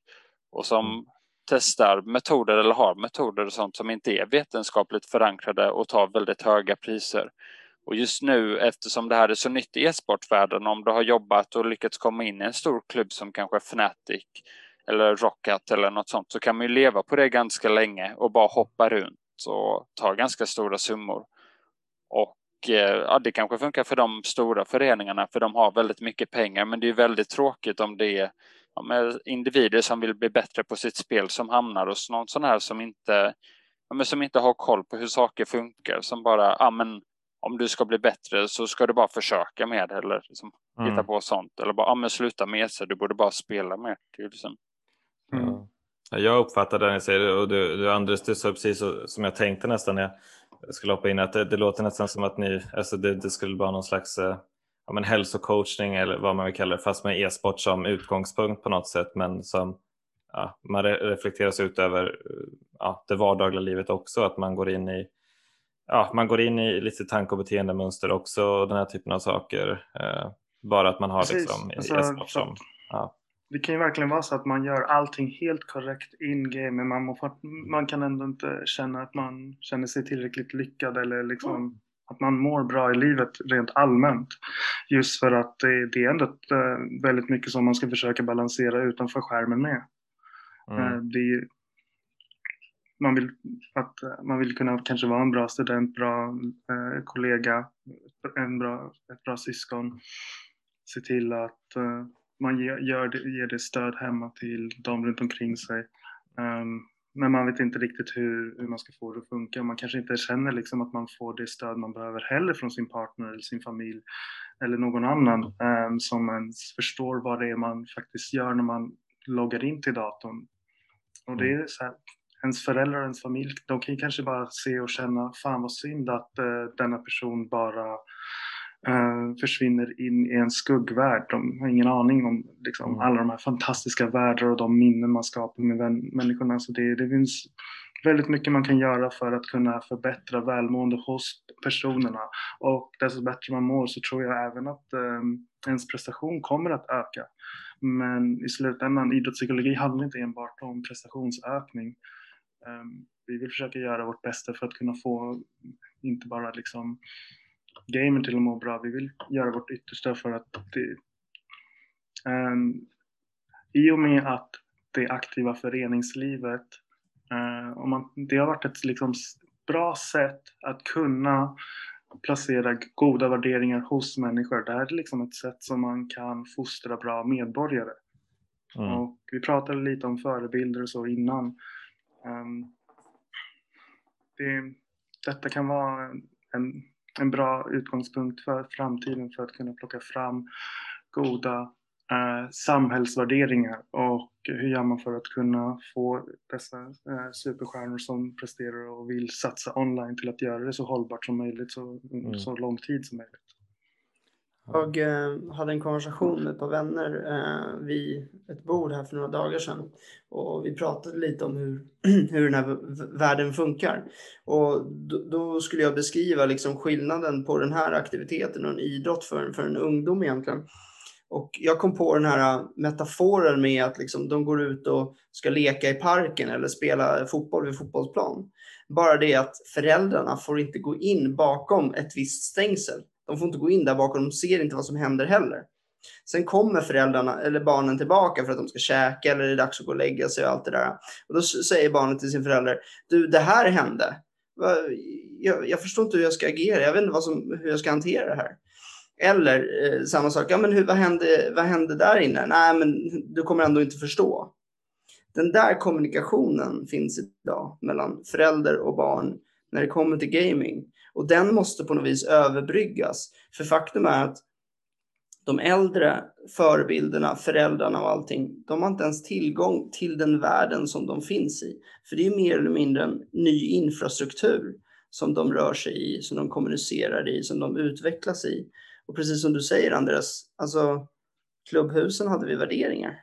Och som mm. testar metoder eller har metoder och sånt som inte är vetenskapligt förankrade och tar väldigt höga priser. Och just nu eftersom det här är så nytt i e-sportvärlden, om du har jobbat och lyckats komma in i en stor klubb som kanske Fnatic eller Rocket eller något sånt så kan man ju leva på det ganska länge och bara hoppa runt och ta ganska stora summor. Och eh, ja, det kanske funkar för de stora föreningarna för de har väldigt mycket pengar men det är väldigt tråkigt om det är ja, individer som vill bli bättre på sitt spel som hamnar hos någon sån här som inte, ja, som inte har koll på hur saker funkar som bara, ja men om du ska bli bättre så ska du bara försöka med det eller liksom mm. hitta på sånt. Eller bara, ja men sluta med sig, du borde bara spela mer. Det liksom. mm. Ja. Jag uppfattar det ni säger och du, du Andres, du sa precis så, som jag tänkte nästan när jag skulle hoppa in att det, det låter nästan som att ni, alltså det, det skulle vara någon slags eh, ja, men hälsocoachning eller vad man vill kalla det, fast med e-sport som utgångspunkt på något sätt, men som ja, man re reflekteras ut över ja, det vardagliga livet också, att man går in i ja, man går in i lite tanke och beteendemönster också och den här typen av saker. Eh, bara att man har Precis. liksom alltså, som, ja. Det kan ju verkligen vara så att man gör allting helt korrekt in-game men man, må, man kan ändå inte känna att man känner sig tillräckligt lyckad eller liksom mm. att man mår bra i livet rent allmänt. Just för att det, det är ändå eh, väldigt mycket som man ska försöka balansera utanför skärmen med. Mm. Eh, det, man vill, att eh, man vill kunna kanske vara en bra student, bra eh, kollega, en bra, ett bra syskon. Se till att eh, man ger, gör det, ger det stöd hemma till de runt omkring sig. Um, men man vet inte riktigt hur, hur man ska få det att funka. Man kanske inte känner liksom att man får det stöd man behöver heller från sin partner eller sin familj eller någon annan um, som ens förstår vad det är man faktiskt gör när man loggar in till datorn. Och det är så här, ens föräldrar och ens familj, de kan ju kanske bara se och känna, fan vad synd att uh, denna person bara uh, försvinner in i en skuggvärld. De har ingen aning om liksom, mm. alla de här fantastiska världar och de minnen man skapar med vän, människorna. Så det, det finns väldigt mycket man kan göra för att kunna förbättra välmående hos personerna. Och desto bättre man mår så tror jag även att um, ens prestation kommer att öka. Men i slutändan, idrottspsykologi handlar inte enbart om prestationsökning. Ehm, vi vill försöka göra vårt bästa för att kunna få inte bara liksom gamer till att må bra, vi vill göra vårt yttersta för att det, um, i och med att det aktiva föreningslivet, uh, om man, det har varit ett liksom bra sätt att kunna placera goda värderingar hos människor. Det här är liksom ett sätt som man kan fostra bra medborgare. Mm. Och vi pratade lite om förebilder och så innan. Um, det, detta kan vara en, en bra utgångspunkt för framtiden för att kunna plocka fram goda eh, samhällsvärderingar och hur gör man för att kunna få dessa eh, superstjärnor som presterar och vill satsa online till att göra det så hållbart som möjligt så, mm. så lång tid som möjligt. Jag eh, hade en konversation med ett par vänner eh, vid ett bord här för några dagar sedan. Och vi pratade lite om hur, (clears throat) hur den här världen funkar. Och då, då, skulle jag beskriva liksom skillnaden på den här aktiviteten och en idrott för, för en ungdom egentligen. Och jag kom på den här eh, metaforen med att liksom de går ut och ska leka i parken eller spela fotboll vid fotbollsplan. Bara det att föräldrarna får inte gå in bakom ett visst stängsel. De får inte gå in där bakom, de ser inte vad som händer heller. Sen kommer föräldrarna eller barnen tillbaka för att de ska käka eller det är dags att gå och lägga sig och allt det där. Och då säger barnet till sin förälder, du det här hände. Jag, jag förstår inte hur jag ska agera, jag vet inte vad som, hur jag ska hantera det här. Eller eh, samma sak, ja men hur, vad, hände, vad hände där inne? Nej men du kommer ändå inte förstå. Den där kommunikationen finns idag mellan förälder och barn när det kommer till gaming. Och den måste på något vis överbryggas. För faktum är att de äldre förebilderna, föräldrarna och allting, de har inte ens tillgång till den världen som de finns i. För det är mer eller mindre en ny infrastruktur som de rör sig i, som de kommunicerar i, som de utvecklas i. Och precis som du säger Andreas, alltså klubbhusen hade vi värderingar.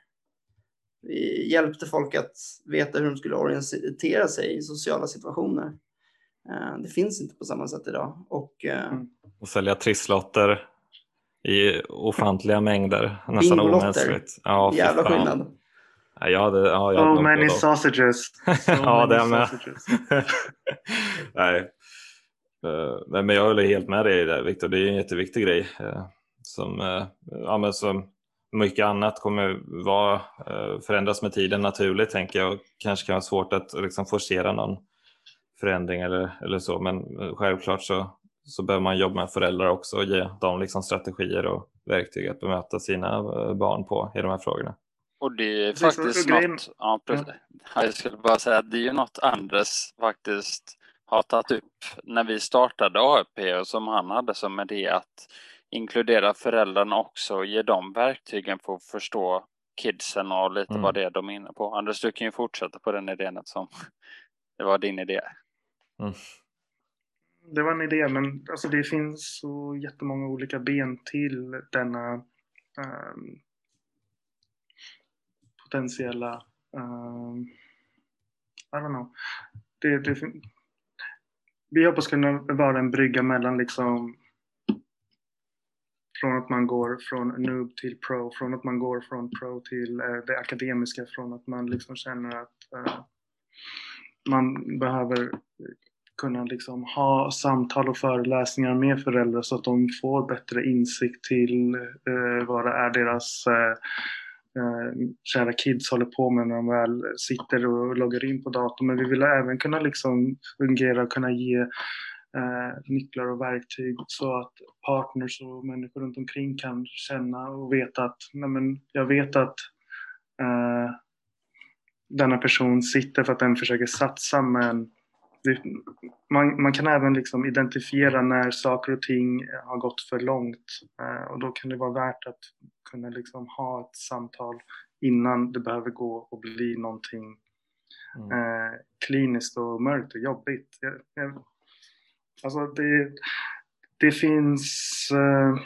Vi hjälpte folk att veta hur de skulle orientera sig i sociala situationer. Eh, det finns inte på samma sätt idag. Och, eh, mm. och sälja trisslotter i ofantliga mängder. Nästan omänskligt. Ja, Jävla skillnad. Ja, jag hade, ja, jag so many sausages. (laughs) So ja, det med. (laughs) Nej. Uh, men jag håller helt med dig där Viktor. Det är en jätteviktig grej. Uh, som, uh, ja, men som mycket annat kommer vara, förändras med tiden naturligt tänker jag. Och kanske kan vara svårt att liksom, forcera någon förändring eller, eller så. Men självklart så, så behöver man jobba med föräldrar också och ge dem liksom strategier och verktyg att bemöta sina eh, barn på i de här frågorna. Och det är faktiskt det är något, ja, precis. Ja. jag skulle bara säga att det är ju något Anders faktiskt har tagit upp när vi startade AFP och som han hade som idé att inkludera föräldrarna också och ge dem verktygen för att förstå kidsen och lite mm. vad det är de är inne på. Anders, du kan ju fortsätta på den idén som det var din idé. Mm. Det var en idé, men alltså det finns så jättemånga olika ben till denna um, potentiella um, I don't know. Det, det, vi hoppas kunna vara en brygga mellan liksom från att man går från noob till pro, från att man går från pro till uh, det akademiska, från att man liksom känner att uh, man behöver kunna liksom ha samtal och föreläsningar med föräldrar så att de får bättre insikt till eh, vad det är deras eh, eh, kära kids håller på med när de väl sitter och loggar in på datorn. Men vi vill även kunna liksom fungera och kunna ge eh, nycklar och verktyg så att partners och människor runt omkring kan känna och veta att nej men, jag vet att eh, denna person sitter för att den försöker satsa men man, man, kan även liksom identifiera när saker och ting har gått för långt eh, och då kan det vara värt att kunna liksom ha ett samtal innan det behöver gå och bli någonting mm. eh, kliniskt och mörkt och jobbigt. Jag, jag, alltså det, det finns eh,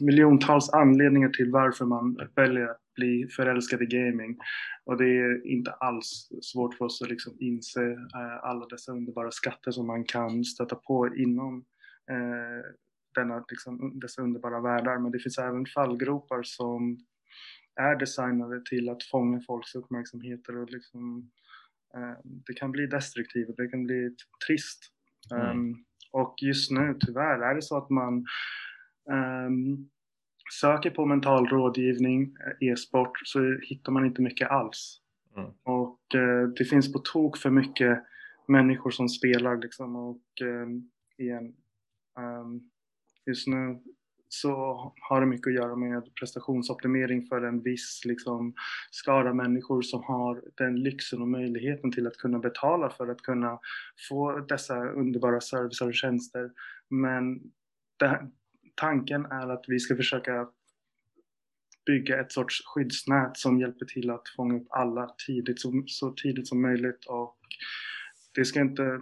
miljontals anledningar till varför man väljer att bli förälskad i gaming. Och det är inte alls svårt för oss att liksom inse eh, alla dessa underbara skatter som man kan stöta på inom eh, denna, liksom, dessa underbara världar. Men det finns även fallgropar som är designade till att fånga folks uppmärksamheter och liksom, eh, det kan bli destruktivt, det kan bli trist. Mm. Um, och just nu tyvärr är det så att man um, söker på mental rådgivning, eh, e-sport, så hittar man inte mycket alls. Mm. Och eh, det finns på tok för mycket människor som spelar liksom och eh, igen, um, just nu så har det mycket att göra med prestationsoptimering för en viss liksom, skara människor som har den lyxen och möjligheten till att kunna betala för att kunna få dessa underbara servicer och tjänster. Men det, tanken är att vi ska försöka bygga ett sorts skyddsnät som hjälper till att fånga upp alla tidigt, så, så tidigt som möjligt. Och det ska inte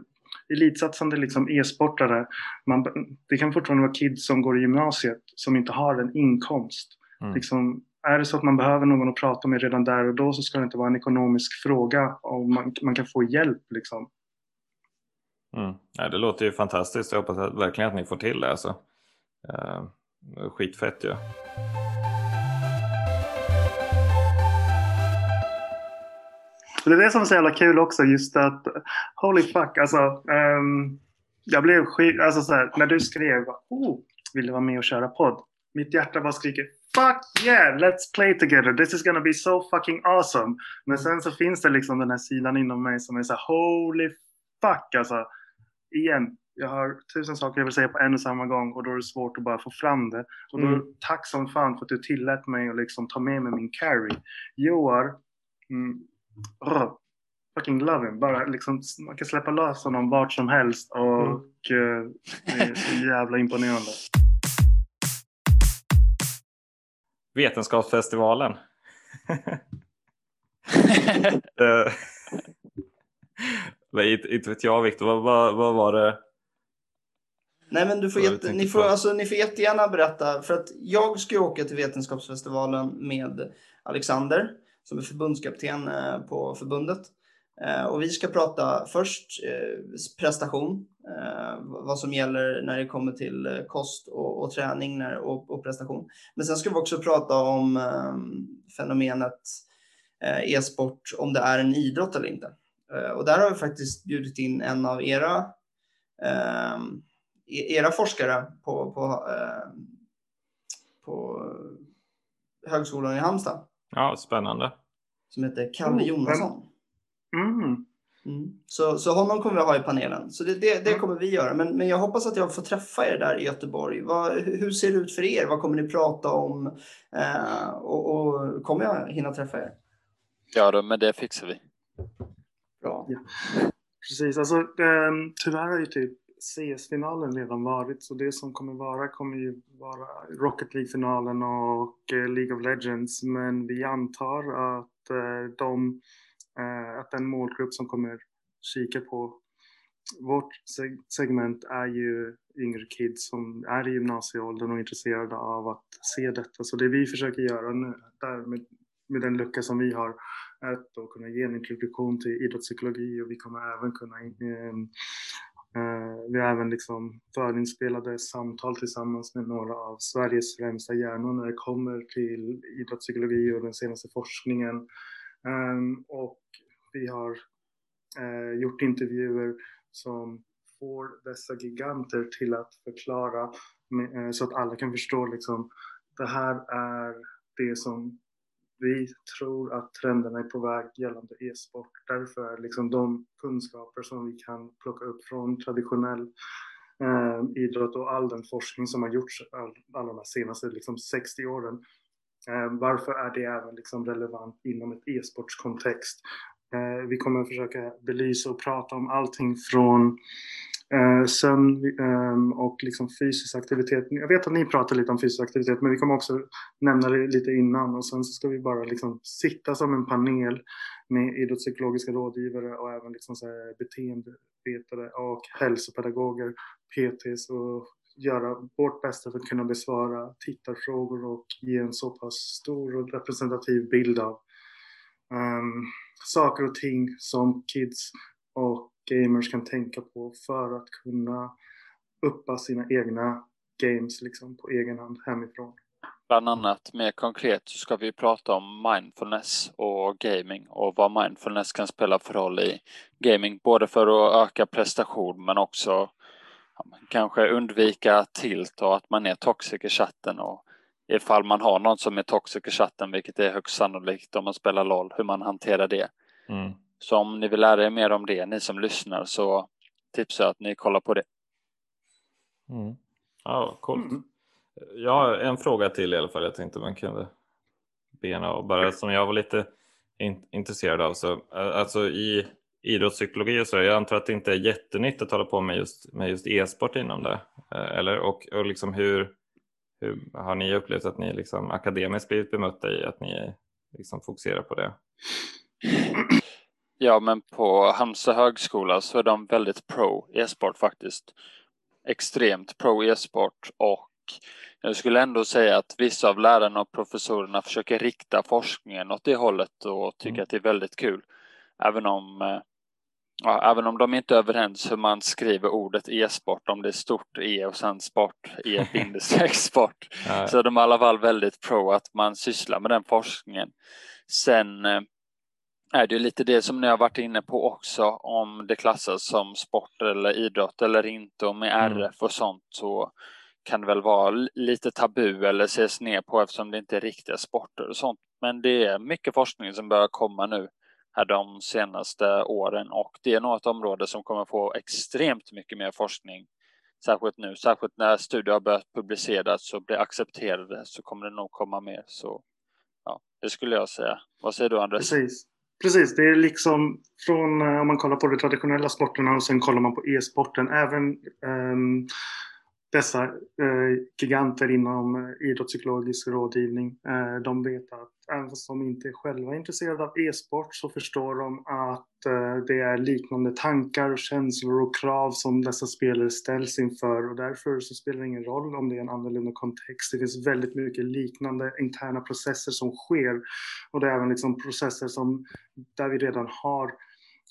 elitsatsande liksom e-sportare, man, det kan fortfarande vara kids som går i gymnasiet som inte har en inkomst. Mm. Liksom, är det så att man behöver någon att prata med redan där och då så ska det inte vara en ekonomisk fråga och man, man kan få hjälp. Liksom. Mm. Ja, det låter ju fantastiskt. Jag hoppas verkligen att ni får till det. Alltså. Eh, skitfett ju. Ja. det är det som är så jävla kul också, just att holy fuck, alltså. Um, jag blev skit, alltså så här, när du skrev, oh, vill du vara med och köra podd? Mitt hjärta bara skriker Fuck yeah, let's play together. This is gonna be so fucking awesome. Men sen så finns det liksom den här sidan inom mig som är så här, holy fuck alltså. Igen, jag har tusen saker jag vill säga på en och samma gång och då är det svårt att bara få fram det. Och då, mm. tack som fan för att du tillät mig att liksom ta med mig min carry. Joar, mm, oh, fucking love him. Bara liksom, man kan släppa lös honom vart som helst och mm. uh, det är så (laughs) jävla imponerande. Vetenskapsfestivalen. (laughs) (laughs) uh, inte vet jag Viktor, vad, vad, vad var det? Nej men du får, jätte, ni, får, alltså, ni får jättegärna berätta för att jag ska åka till Vetenskapsfestivalen med Alexander som är förbundskapten eh, på förbundet. Eh, och vi ska prata först eh, prestation, vad som gäller när det kommer till kost och, och träning när, och, och, prestation. Men sen ska vi också prata om fenomenet e-sport, om det är en idrott eller inte. Och där har vi faktiskt bjudit in en av era, era forskare på, på, på Högskolan i Halmstad. Ja, spännande. Som heter Kalle Jonasson. Mm. Mm. Så, så honom kommer vi ha i panelen. Så det, det, det mm. kommer vi göra. Men, men jag hoppas att jag får träffa er där i Göteborg. Vad, hur ser det ut för er? Vad kommer ni prata om? Eh, och, och, kommer jag hinna träffa er? Ja, då, men det fixar vi. Bra. Ja. Precis, alltså um, tyvärr har ju typ CS-finalen redan varit så det som kommer vara kommer ju vara Rocket League-finalen och eh, League of Legends men vi antar att, eh, de, eh, att den målgrupp som kommer kika på vårt segment är ju yngre kids som är i gymnasieåldern och intresserade av att se detta. Så det vi försöker göra nu, där med, med den lucka som vi har, är att då kunna ge en introduktion till idrottspsykologi och vi kommer även kunna Eh, Eh, vi har även liksom förinspelade samtal tillsammans med några av Sveriges främsta hjärnor när det kommer till idrottspsykologi och den senaste forskningen. Ehm, och vi har eh, gjort intervjuer som får dessa giganter till att förklara eh, så att alla kan förstå liksom det här är det som vi tror att trenderna är på väg gällande e-sport. Därför är liksom de kunskaper som vi kan plocka upp från traditionell eh, idrott och all den forskning som har gjorts all, alla de senaste liksom 60 åren. Eh, varför är det även liksom relevant inom ett e-sportskontext? Eh, vi kommer att försöka belysa och prata om allting från Eh, sömn eh, och liksom fysisk aktivitet. Jag vet att ni pratar lite om fysisk aktivitet men vi kommer också nämna det lite innan och sen så ska vi bara liksom sitta som en panel med idrottspsykologiska rådgivare och även liksom så beteendevetare och hälsopedagoger, PTs och göra vårt bästa för att kunna besvara tittarfrågor och ge en så pass stor och representativ bild av um, saker och ting som kids och gamers kan tänka på för att kunna uppa sina egna games liksom på egen hand hemifrån. Bland annat mer konkret så ska vi prata om mindfulness och gaming och vad mindfulness kan spela för roll i gaming. Både för att öka prestation men också kanske undvika tilt och att man är toxic i chatten och ifall man har någon som är toxic i chatten, vilket är högst sannolikt om man spelar LOL, hur man hanterar det. Mm. Så om ni vill lära er mer om det, ni som lyssnar, så tipsar jag att ni kollar på det. Mm. Ja, coolt. Mm. Jag har en fråga till i alla fall. Jag tänkte man kunde bena av bara som jag var lite in intresserad av. Så, alltså i idrottspsykologi och så, jag antar att det inte är jättenytt att hålla på med just, med just e-sport inom det. Eller, och, och liksom hur, hur har ni upplevt att ni liksom akademiskt blivit bemötta i att ni liksom fokuserar på det? (clears throat) Ja, men på Halmstad högskola så är de väldigt pro e-sport faktiskt. Extremt pro e-sport och jag skulle ändå säga att vissa av lärarna och professorerna försöker rikta forskningen åt det hållet och tycker mm. att det är väldigt kul. Även om, eh, ja, även om de inte är överens hur man skriver ordet e-sport, om det är stort e och sen sport, e (laughs) sport. Så är de i alla fall väldigt pro att man sysslar med den forskningen. Sen eh, är det lite det som ni har varit inne på också om det klassas som sport eller idrott eller inte och med mm. RF och sånt så kan det väl vara lite tabu eller ses ner på eftersom det inte är riktiga sporter och sånt. Men det är mycket forskning som börjar komma nu här de senaste åren och det är nog ett område som kommer få extremt mycket mer forskning. Särskilt nu, särskilt när studier har börjat publiceras och blir accepterade så kommer det nog komma mer. Så ja, det skulle jag säga. Vad säger du Andres? Precis. Precis, det är liksom från eh, om man kollar på de traditionella sporterna och sen kollar man på e-sporten. Även um, dessa eh, giganter inom eh, idrottspsykologisk rådgivning, eh, de vet att även fast de inte är själva intresserade av e-sport så förstår de att eh, det är liknande tankar och känslor och krav som dessa spelare ställs inför och därför så spelar det ingen roll om det är en annorlunda kontext. Det finns väldigt mycket liknande interna processer som sker och det är även liksom processer som där vi redan har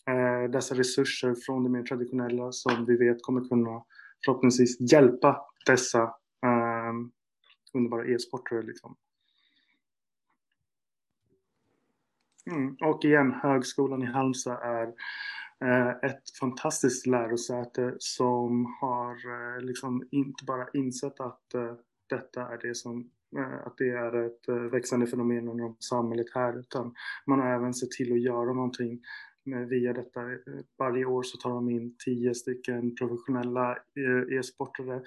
eh, dessa resurser från det mer traditionella som vi vet kommer kunna förhoppningsvis hjälpa dessa eh, underbara e-sportare. Liksom. Mm. Och igen, Högskolan i Halmstad är eh, ett fantastiskt lärosäte som har eh, liksom inte bara insett att eh, detta är det som att det är ett växande fenomen inom samhället här utan man har även sett till att göra någonting via detta. Varje år så tar de in tio stycken professionella eh, e-sportare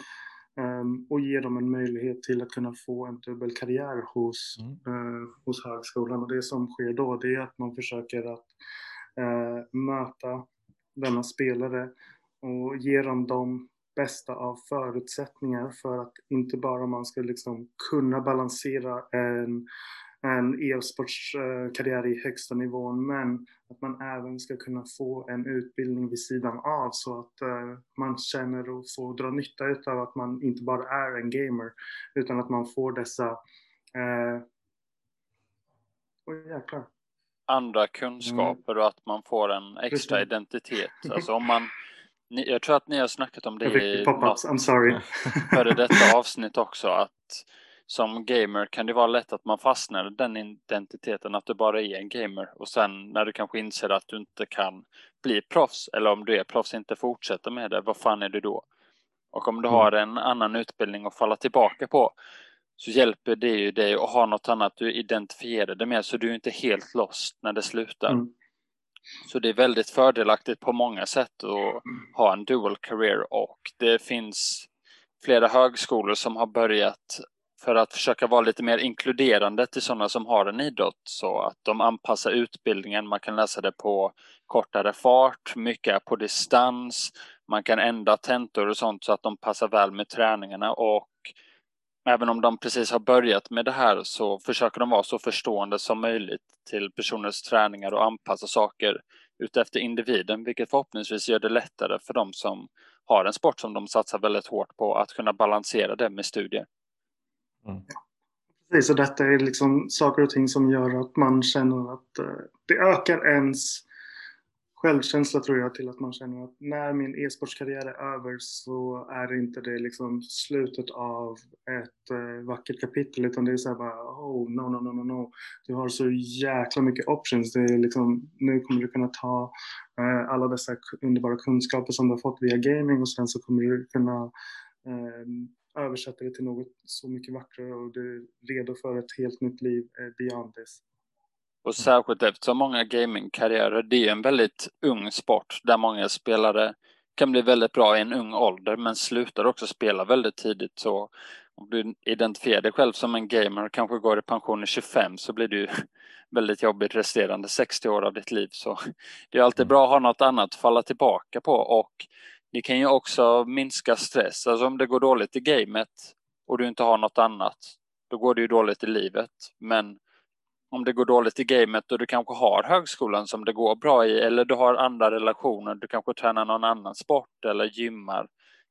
um, och ger dem en möjlighet till att kunna få en dubbel karriär hos, mm. uh, hos högskolan. Och det som sker då det är att man försöker att möta denna spelare och ge dem de bästa av förutsättningar för att inte bara man ska liksom kunna balansera en en e-sportskarriär i högsta nivån men att man även ska kunna få en utbildning vid sidan av så att uh, man känner och får dra nytta av att man inte bara är en gamer utan att man får dessa uh... oh, jäklar. andra kunskaper mm. och att man får en extra Precis. identitet. (laughs) Alltså om man jag tror att ni har snackat om det i I'm sorry. före detta avsnitt också att som gamer kan det vara lätt att man fastnar i den identiteten att du bara är en gamer och sen när du kanske inser att du inte kan bli proffs eller om du är proffs inte fortsätter med det, vad fan är du då? Och om du mm. har en annan utbildning att falla tillbaka på så hjälper det ju dig att ha något annat du identifierar dig med så du är inte helt lost när det slutar. Mm. Så det är väldigt fördelaktigt på många sätt att ha en dual career och det finns flera högskolor som har börjat för att försöka vara lite mer inkluderande till sådana som har en idrott så att de anpassar utbildningen. Man kan läsa det på kortare fart, mycket är på distans. Man kan ändra tentor och sånt så att de passar väl med träningarna och även om de precis har börjat med det här så försöker de vara så förstående som möjligt till personers träningar och anpassa saker utefter individen, vilket förhoppningsvis gör det lättare för dem som har en sport som de satsar väldigt hårt på att kunna balansera det med studier. Mm. Precis, och detta är liksom saker och ting som gör att man känner att eh, det ökar ens självkänsla tror jag till att man känner att när min e-sportskarriär är över så är inte det liksom slutet av ett eh, vackert kapitel utan det är så här bara oh no no no no no du har så jäkla mycket options det är liksom nu kommer du kunna ta eh, alla dessa underbara kunskaper som du har fått via gaming och sen så kommer du kunna ehm, översätter det till något så mycket vackrare och du är redo för ett helt nytt liv eh, beyond this. Och särskilt eftersom många gamingkarriärer, det är en väldigt ung sport där många spelare kan bli väldigt bra i en ung ålder men slutar också spela väldigt tidigt. Så om du identifierar dig själv som en gamer och kanske går i pension i 25 så blir du (laughs) väldigt jobbigt resterande 60 år av ditt liv. Så det är alltid bra att ha något annat att falla tillbaka på och det kan ju också minska stress. Alltså om det går dåligt i gamet och du inte har något annat, då går det ju dåligt i livet. Men om det går dåligt i gamet och du kanske har högskolan som det går bra i eller du har andra relationer, du kanske tränar någon annan sport eller gymmar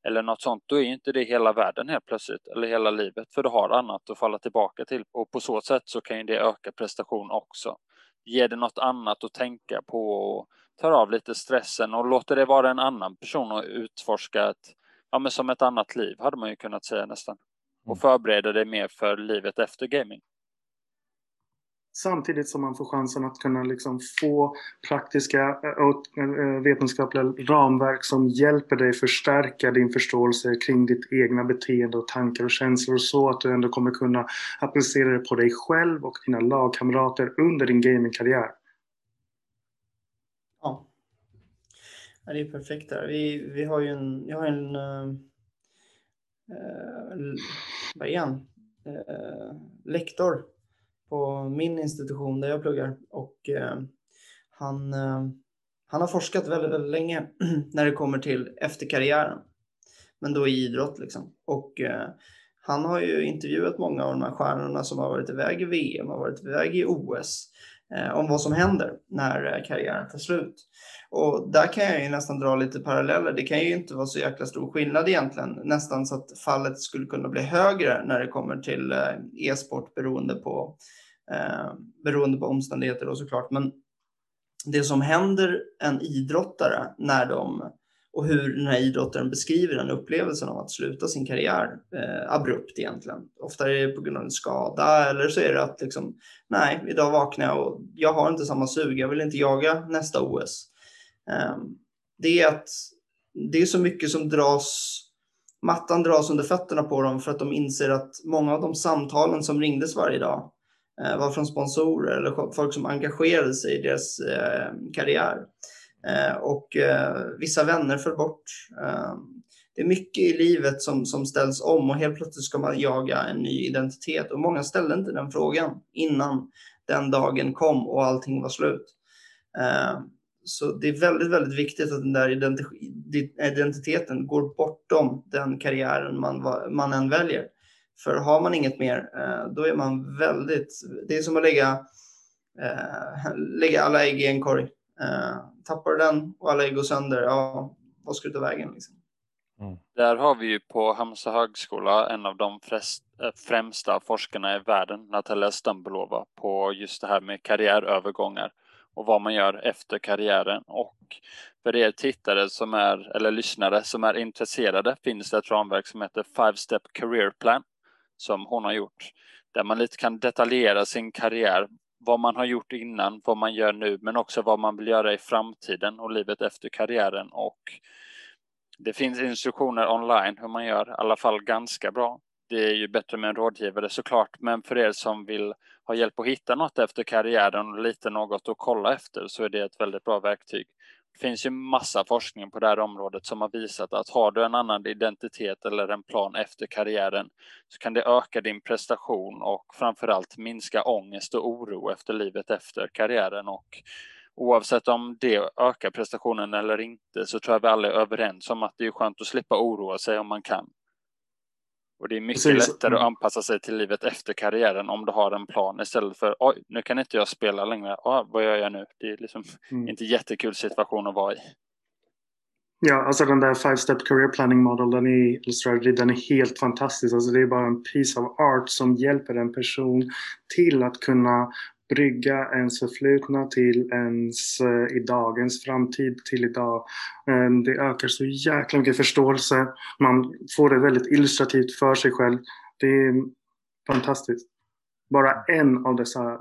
eller något sånt, då är inte det hela världen helt plötsligt eller hela livet för du har annat att falla tillbaka till och på så sätt så kan ju det öka prestation också. Ge det något annat att tänka på och tar av lite stressen och låter det vara en annan person och utforska ett, ja men som ett annat liv hade man ju kunnat säga nästan. Och mm. förbereda dig mer för livet efter gaming. Samtidigt som man får chansen att kunna liksom få praktiska och eh, eh, vetenskapliga ramverk som hjälper dig förstärka din förståelse kring ditt egna beteende och tankar och känslor så att du ändå kommer kunna applicera det på dig själv och dina lagkamrater under din gamingkarriär. Ja. ja, det är perfekt där. Vi, vi har ju en, jag har en, äh, vad är han? Äh, lektor på min institution där jag pluggar och äh, han, äh, han har forskat väldigt, väldigt länge (clears throat) när det kommer till efter karriären, Men då i idrott liksom. Och han har ju intervjuat många av de här stjärnorna som har varit iväg i VM, har varit iväg i OS, Eh, om vad som händer när eh, karriären tar slut. Och där kan jag ju nästan dra lite paralleller. Det kan ju inte vara så jäkla stor skillnad egentligen, nästan så att fallet skulle kunna bli högre när det kommer till eh, e-sport beroende på eh, beroende på omständigheter då såklart. Men det som händer en idrottare när de och hur den här idrottaren beskriver den upplevelsen av att sluta sin karriär eh, abrupt egentligen. Ofta är det på grund av en skada eller så är det att liksom, nej, idag vaknar jag och jag har inte samma sug, jag vill inte jaga nästa OS. Eh, det är att det är så mycket som dras, mattan dras under fötterna på dem för att de inser att många av de samtalen som ringdes varje dag Eh, var från sponsorer eller folk som engagerade sig i deras eh, karriär. Eh, och eh, vissa vänner föll bort. Eh, det är mycket i livet som, som ställs om och helt plötsligt ska man jaga en ny identitet. Och många ställde inte den frågan innan den dagen kom och allting var slut. Så det är väldigt, väldigt viktigt att den där identiteten går bortom den karriären man, man än väljer. För har man inget mer, då är man väldigt... Det är som att lägga, (laughs) lägga alla ägg i en korg. Eh, tappar du den och alla ägg går sönder, ja, vad ska du ta vägen? Liksom? Mm. Där har vi ju på Halmstad högskola en av de främsta forskarna i världen, Natalia Stambulova, på just det här med karriärövergångar och vad man gör efter karriären. Och för er tittare som är, eller lyssnare som är intresserade finns det ett ramverk som heter Five Step Career Plan som hon har gjort. Där man lite kan detaljera sin karriär, vad man har gjort innan, vad man gör nu, men också vad man vill göra i framtiden och livet efter karriären. Och det finns instruktioner online hur man gör, i alla fall ganska bra. Det är ju bättre med en rådgivare såklart, men för er som vill ha hjälp att hitta något efter karriären och lite något att kolla efter så är det ett väldigt bra verktyg. Det finns ju massa forskning på det här området som har visat att har du en annan identitet eller en plan efter karriären så kan det öka din prestation och framförallt minska ångest och oro efter livet efter karriären och oavsett om det ökar prestationen eller inte så tror jag vi alla är överens om att det är skönt att slippa oroa sig om man kan. Och det är mycket Precis. lättare att mm. anpassa sig till livet efter karriären om du har en plan istället för oj, nu kan inte jag spela längre. Oh, vad gör jag nu? Det är liksom mm. inte jättekul situation att vara i. Ja, alltså den där Five Step Career Planning Model, den är Strategy, den är helt fantastisk. Alltså det är bara en piece of art som hjälper en person till att kunna brygga ens förflutna till ens eh, i dagens framtid till idag. Eh, det ökar så jäkla mycket förståelse. Man får det väldigt illustrativt för sig själv. Det är fantastiskt. Bara en av dessa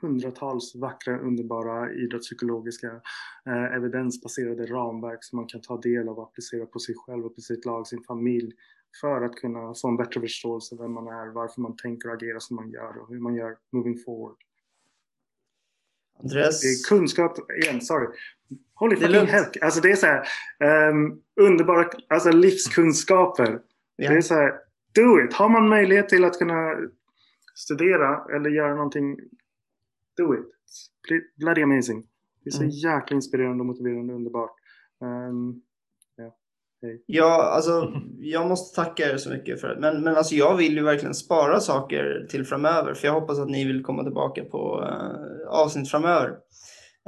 hundratals vackra, underbara idrottspsykologiska eh, evidensbaserade ramverk som man kan ta del av och applicera på sig själv och på sitt lag, sin familj för att kunna få en bättre förståelse vem man är, varför man tänker och agerar som man gör och hur man gör moving forward. Andreas? Det är kunskap, igen, sorry. Holy fucking hell. Alltså det är så här, um, underbara alltså livskunskaper. Yeah. Det är så här, do it. Har man möjlighet till att kunna studera eller göra någonting, do it. Bloody amazing. Det är så mm. jäkla inspirerande och motiverande och underbart. Um. Ja, alltså, jag måste tacka er så mycket för det. Men, men alltså, jag vill ju verkligen spara saker till framöver. För jag hoppas att ni vill komma tillbaka på uh, avsnitt framöver.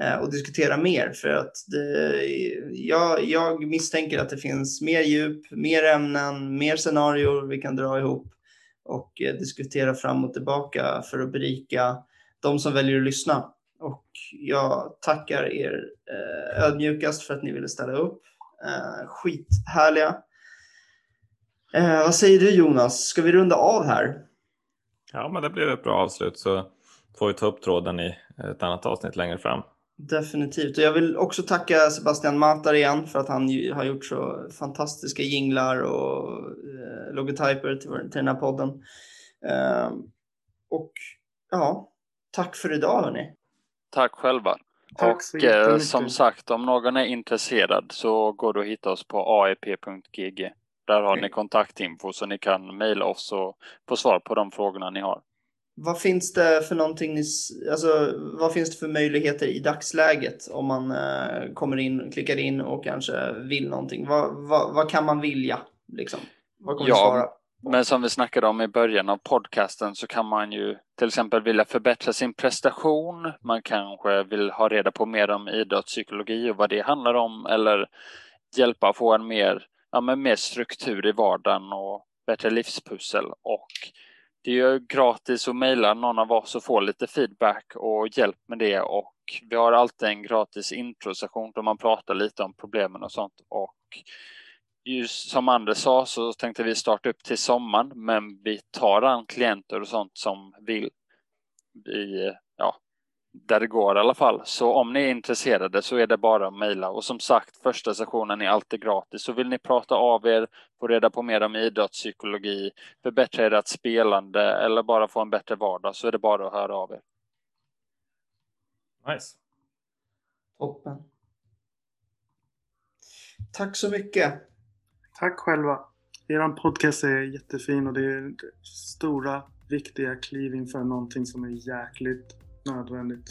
Uh, och diskutera mer. För att det, jag, jag misstänker att det finns mer djup, mer ämnen, mer scenarier vi kan dra ihop. Och uh, diskutera fram och tillbaka för att berika de som väljer att lyssna. Och jag tackar er ödmjukast för att ni ville ställa upp. Uh, skithärliga. Uh, vad säger du Jonas? Ska vi runda av här? Ja, men det blir ett bra avslut så får vi ta upp tråden i ett annat avsnitt längre fram. Definitivt. Och jag vill också tacka Sebastian Matar igen för att han har gjort så fantastiska jinglar och eh, logotyper till, till den här podden. Eh, och ja, tack för idag hörni. Tack själva. Tack så och eh, som sagt, om någon är intresserad så går det att hitta oss på aep.gg. Där har ni kontaktinfo så ni kan mejla oss och få svar på de frågorna ni har. Vad finns det för någonting ni, alltså vad finns det för möjligheter i dagsläget om man eh, kommer in, klickar in och kanske vill någonting? Vad, vad, vad kan man vilja liksom? Vad kommer Ja, du svara? Men som vi snackade om i början av podcasten så kan man ju till exempel vilja förbättra sin prestation. Man kanske vill ha reda på mer om idrottspsykologi och vad det handlar om eller hjälpa att få en mer, ja, men mer struktur i vardagen och bättre livspussel. Och det är ju gratis att mejla någon av oss och få lite feedback och hjälp med det. Och vi har alltid en gratis introsession där man pratar lite om problemen och sånt. Och just som Anders sa så tänkte vi starta upp till sommaren, men vi tar an klienter och sånt som vill. I, ja, där det går i alla fall. Så om ni är intresserade så är det bara att mejla. Och som sagt, första sessionen är alltid gratis. Så vill ni prata av er, få reda på mer om idrottspsykologi, förbättra ert spelande eller bara få en bättre vardag så är det bara att höra av er. Nice. Toppen. Tack så mycket. Tack själva. Er podcast är jättefin och det är stora, viktiga kliv inför någonting som är jäkligt nödvändigt.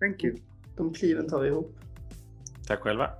Thank you. De kliven tar vi ihop. Tack själva.